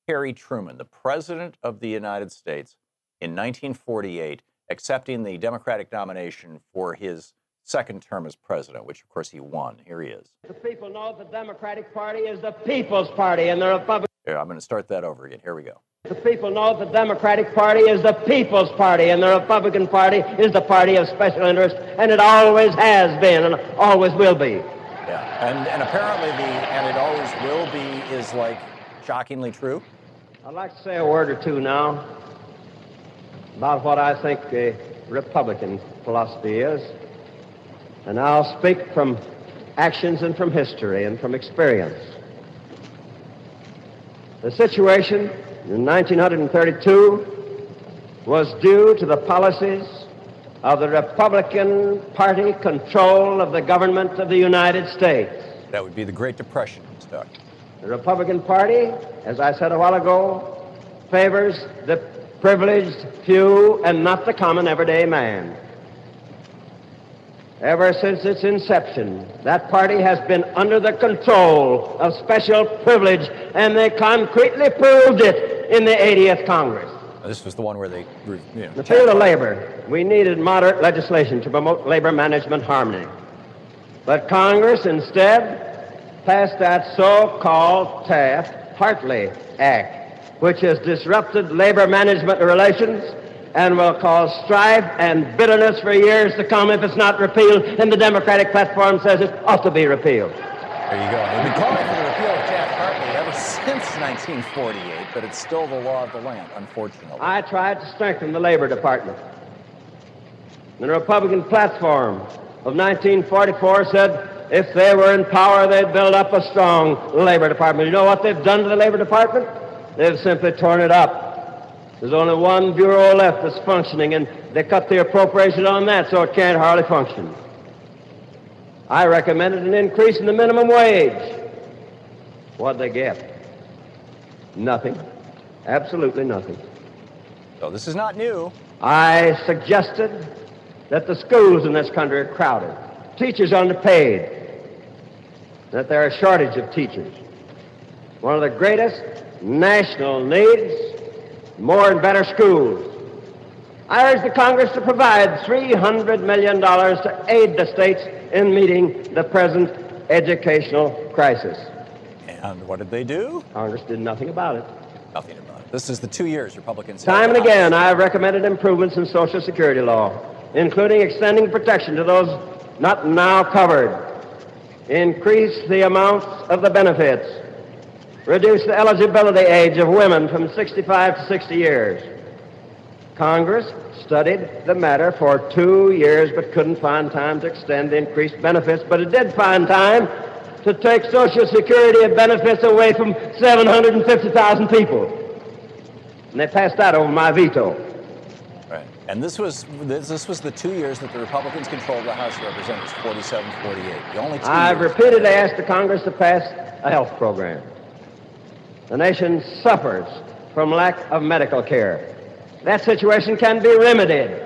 Harry Truman, the president of the United States in 1948, accepting the Democratic nomination for his second term as president, which of course he won. Here he is. The people know the Democratic Party is the People's Party, and the Republican. Yeah, I'm going to start that over again. Here we go. The people know the Democratic Party is the People's Party, and the Republican Party is the party of special interest, and it always has been and always will be. Yeah, and and apparently the and it always will be is like shockingly true. I'd like to say a word or two now. about what I think the Republican philosophy is. And I'll speak from actions and from history and from experience. The situation in 1932 was due to the policies of the Republican Party control of the government of the United States. That would be the Great Depression, Stuck. The Republican Party, as I said a while ago, favors the privileged few and not the common everyday man. Ever since its inception, that party has been under the control of special privilege, and they concretely proved it in the 80th Congress. This was the one where they, you know, the field of labor, we needed moderate legislation to promote labor management harmony. But Congress instead passed that so-called Taft-Hartley Act, which has disrupted labor management relations and will cause strife and bitterness for years to come if it's not repealed, and the Democratic platform says it ought to be repealed. There you go. They've been calling for the repeal of Taft-Hartley ever since 1948, but it's still the law of the land, unfortunately. I tried to strengthen the Labor Department. The Republican platform of 1944 said if they were in power, they'd build up a strong Labor Department. You know what they've done to the Labor Department? They've simply torn it up. There's only one bureau left that's functioning, and they cut the appropriation on that, so it can't hardly function. I recommended an increase in the minimum wage. What'd they get? Nothing. Absolutely nothing. So this is not new. I suggested that the schools in this country are crowded, teachers underpaid, that there are a shortage of teachers. One of the greatest national needs, more and better schools. I urge the Congress to provide $300 million to aid the states in meeting the present educational crisis. And what did they do? Congress did nothing about it. Nothing about it. This is the two years Republicans. Time and again, I have recommended improvements in Social Security law, including extending protection to those not now covered, increase the amounts of the benefits, reduce the eligibility age of women from 65 to 60 years. Congress studied the matter for two years but couldn't find time to extend the increased benefits, but it did find time to take Social Security benefits away from 750,000 people. And they passed that over my veto. Right. And this was this, this was the two years that the Republicans controlled the House of Representatives, 47-48. The only two I've years. repeatedly asked the Congress to pass a health program. The nation suffers from lack of medical care. That situation can be remedied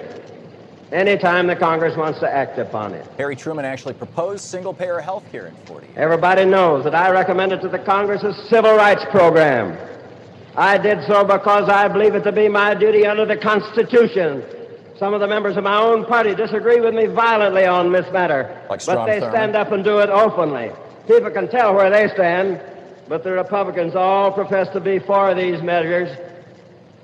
anytime the Congress wants to act upon it. Harry Truman actually proposed single-payer health care in 40. Everybody knows that I recommended to the Congress a civil rights program. I did so because I believe it to be my duty under the Constitution. Some of the members of my own party disagree with me violently on this matter, Like but they stand up and do it openly. People can tell where they stand, but the Republicans all profess to be for these measures.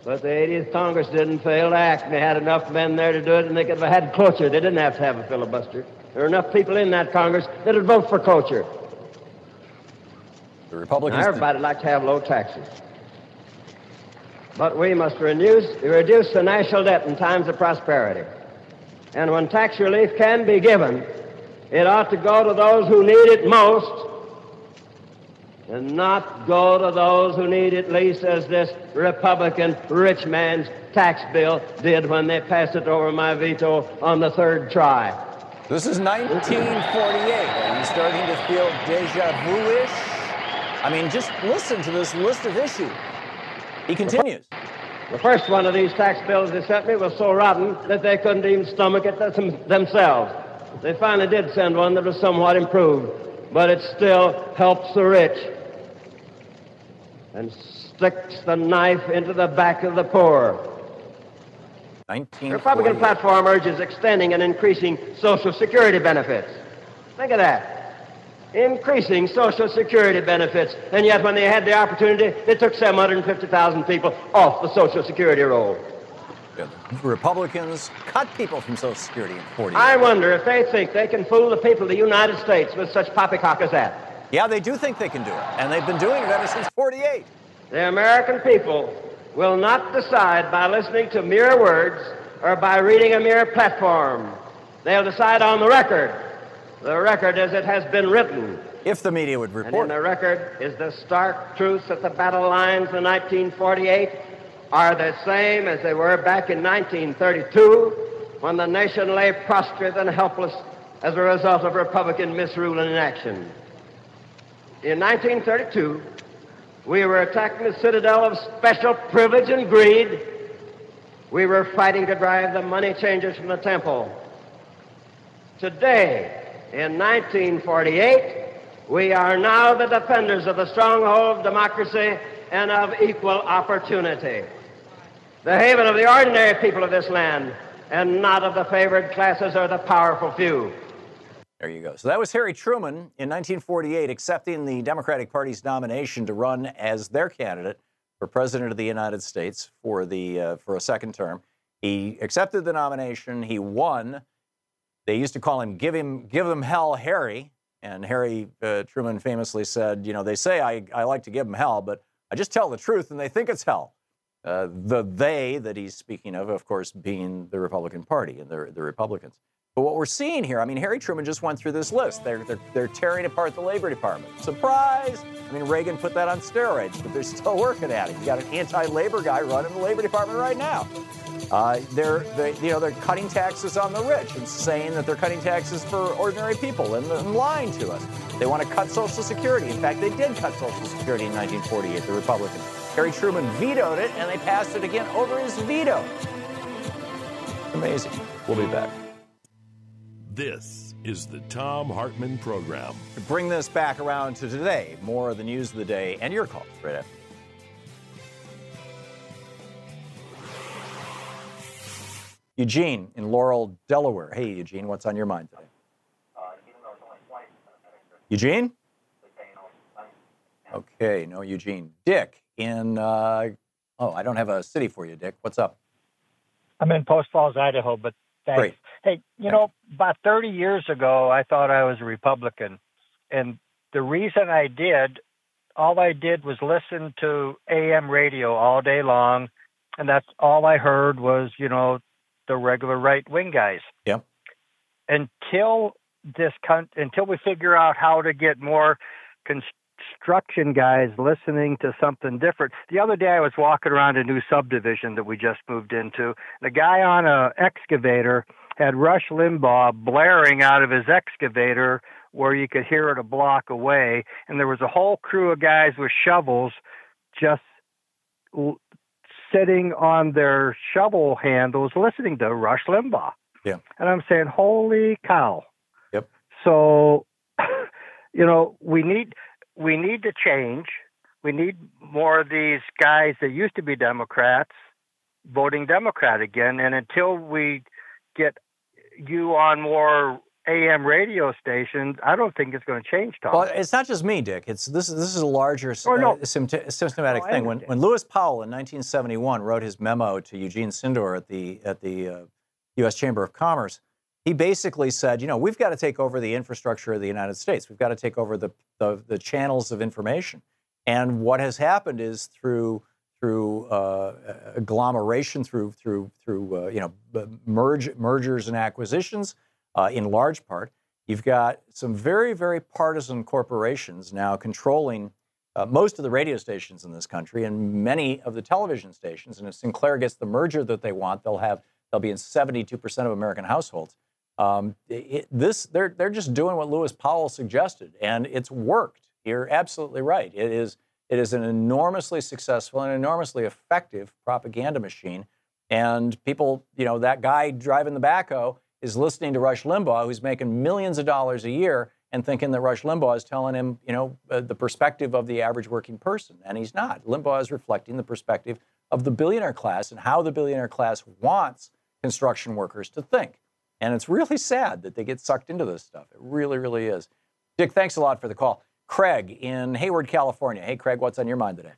But the 80th Congress didn't fail to act, and they had enough men there to do it, and they could have had cloture. They didn't have to have a filibuster. There were enough people in that Congress that would vote for cloture. The Republicans. Now, everybody would like to have low taxes. But we must reduce, reduce the national debt in times of prosperity. And when tax relief can be given, it ought to go to those who need it most and not go to those who need it least, as this Republican rich man's tax bill did when they passed it over my veto on the third try. This is 1948. Are you starting to feel deja vu-ish? I mean, just listen to this list of issues. He continues. The first one of these tax bills they sent me was so rotten that they couldn't even stomach it themselves. They finally did send one that was somewhat improved, but it still helps the rich and sticks the knife into the back of the poor. The Republican platform urges extending and increasing Social Security benefits. Think of that. Increasing Social Security benefits. And yet, when they had the opportunity, they took 750,000 people off the Social Security roll. Republicans cut people from Social Security in 40. I wonder if they think they can fool the people of the United States with such poppycock as that. Yeah, they do think they can do it, and they've been doing it ever since 48. The American people will not decide by listening to mere words or by reading a mere platform. They'll decide on the record, the record as it has been written. If the media would report. And in the record is the stark truth that the battle lines in 1948 are the same as they were back in 1932 when the nation lay prostrate and helpless as a result of Republican misrule and inaction. In 1932, we were attacking the citadel of special privilege and greed. We were fighting to drive the money changers from the temple. Today, in 1948, we are now the defenders of the stronghold of democracy and of equal opportunity. The haven of the ordinary people of this land, and not of the favored classes or the powerful few. There you go. So that was Harry Truman in 1948 accepting the Democratic Party's nomination to run as their candidate for president of the United States for the uh, for a second term. He accepted the nomination. He won. They used to call him "Give him Give them hell, Harry." And Harry uh, Truman famously said, "You know, they say I, I like to give them hell, but I just tell the truth, and they think it's hell." Uh, the they that he's speaking of, of course, being the Republican Party and the, the Republicans. But what we're seeing here, I mean, Harry Truman just went through this list. They're, they're, they're tearing apart the Labor Department. Surprise! I mean, Reagan put that on steroids, but they're still working at it. You got an anti-labor guy running the Labor Department right now. Uh, they're, they, you know, they're cutting taxes on the rich and saying that they're cutting taxes for ordinary people and, and lying to us. They want to cut Social Security. In fact, they did cut Social Security in 1948, the Republicans. Harry Truman vetoed it, and they passed it again over his veto. Amazing. We'll be back. This is the Thom Hartmann Program. To bring this back around to today, more of the news of the day and your calls right after. Eugene in Laurel, Delaware. Hey, Eugene, what's on your mind today? Eugene? Okay, no Eugene. Dick in, uh, oh, I don't have a city for you, Dick. What's up? I'm in Post Falls, Idaho, but thanks. Great. Hey, you know, about 30 years ago, I thought I was a Republican. And the reason I did, all I did was listen to AM radio all day long. And that's all I heard was, you know, the regular right wing guys. Yep. Until this, until we figure out how to get more construction guys listening to something different. The other day I was walking around a new subdivision that we just moved into. The guy on a excavator had Rush Limbaugh blaring out of his excavator where you could hear it a block away and there was a whole crew of guys with shovels just l- sitting on their shovel handles listening to Rush Limbaugh. Yeah. And I'm saying, "Holy cow." Yep. So, you know, we need we need to change. We need more of these guys that used to be Democrats voting Democrat again. And until we get you on more AM radio stations, I don't think it's going to change, Thom. Well, it's not just me, Dick. It's this. is This is a larger Oh, no. uh, systematic No, thing. When, when Lewis Powell in 1971 wrote his memo to Eugene Sydnor at the at the uh, U.S. Chamber of Commerce, he basically said, you know, we've got to take over the infrastructure of the United States. We've got to take over the the, the channels of information. And what has happened is through through uh, agglomeration, through through through uh, you know merge mergers and acquisitions, uh, in large part, you've got some very very partisan corporations now controlling uh, most of the radio stations in this country and many of the television stations. And if Sinclair gets the merger that they want, they'll have they'll be in 72 percent of American households. Um, it, this they're they're just doing what Lewis Powell suggested, and it's worked. You're absolutely right. It is it is an enormously successful and enormously effective propaganda machine. And people, you know, that guy driving the backhoe is listening to Rush Limbaugh, who's making millions of dollars a year, and thinking that Rush Limbaugh is telling him, you know, uh, the perspective of the average working person, and he's not. Limbaugh is reflecting the perspective of the billionaire class and how the billionaire class wants construction workers to think. And it's really sad that they get sucked into this stuff. It really, really is. Dick, thanks a lot for the call. Craig in Hayward, California. Hey, Craig, what's on your mind today?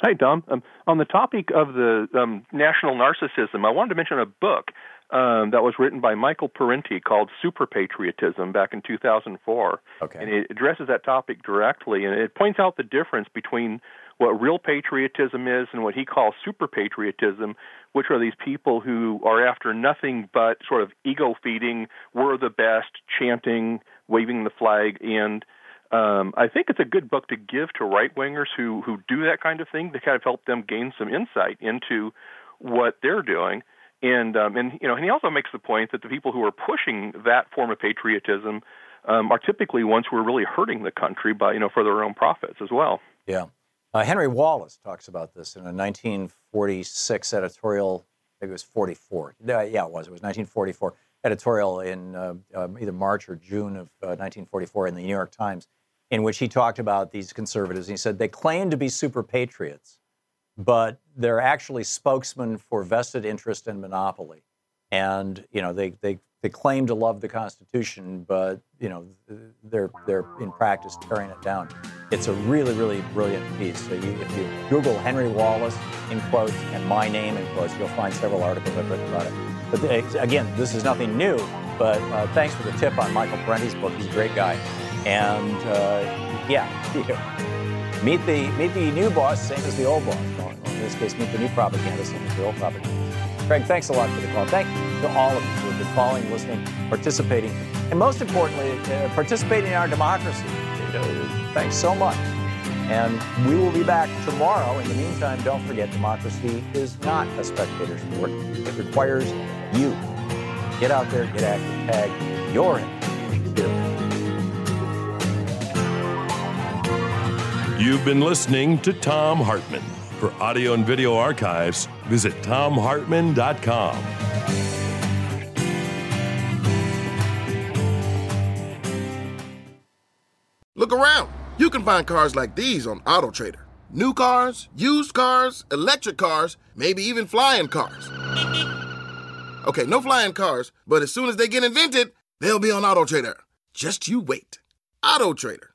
Hi, Thom. Um, on the topic of the um, national narcissism, I wanted to mention a book. Um, that was written by Michael Parenti called Super Patriotism back in 2004. Okay. And it addresses that topic directly, and it points out the difference between what real patriotism is and what he calls super patriotism, which are these people who are after nothing but sort of ego feeding, we're the best, chanting, waving the flag, and um, I think it's a good book to give to right wingers who who do that kind of thing to kind of help them gain some insight into what they're doing. And um, and you know, and he also makes the point that the people who are pushing that form of patriotism um, are typically ones who are really hurting the country by you know for their own profits as well. Yeah. Uh, Henry Wallace talks about this in a 1946 editorial. I think it was 44. Uh, yeah, it was. It was 1944 editorial in uh, um, either March or June of 1944 uh, in the New York Times, in which he talked about these conservatives. And he said they claim to be super patriots, but they're actually spokesmen for vested interest and monopoly. And you know they they they claim to love the Constitution, but you know they're they're in practice tearing it down. It's a really really brilliant piece. So you, if you Google Henry Wallace in quotes and my name in quotes, you'll find several articles I've written about it. But the, again, this is nothing new. But uh, thanks for the tip on Michael Parenti's book. He's a great guy, and uh, yeah, meet the meet the new boss, same as the old boss. In this case, meet the new propaganda, same as the old propaganda. Craig, thanks a lot for the call. Thank you to all of you who have been following, listening, participating, and most importantly, uh, participating in our democracy. Thanks so much. And we will be back tomorrow. In the meantime, don't forget democracy is not a spectator sport. It requires you. Get out there, get active, tag your You've been listening to Thom Hartmann. For audio and video archives, visit thomhartmann.com. Look around. You can find cars like these on AutoTrader. New cars, used cars, electric cars, maybe even flying cars. Okay, no flying cars, but as soon as they get invented, they'll be on AutoTrader. Just you wait. AutoTrader.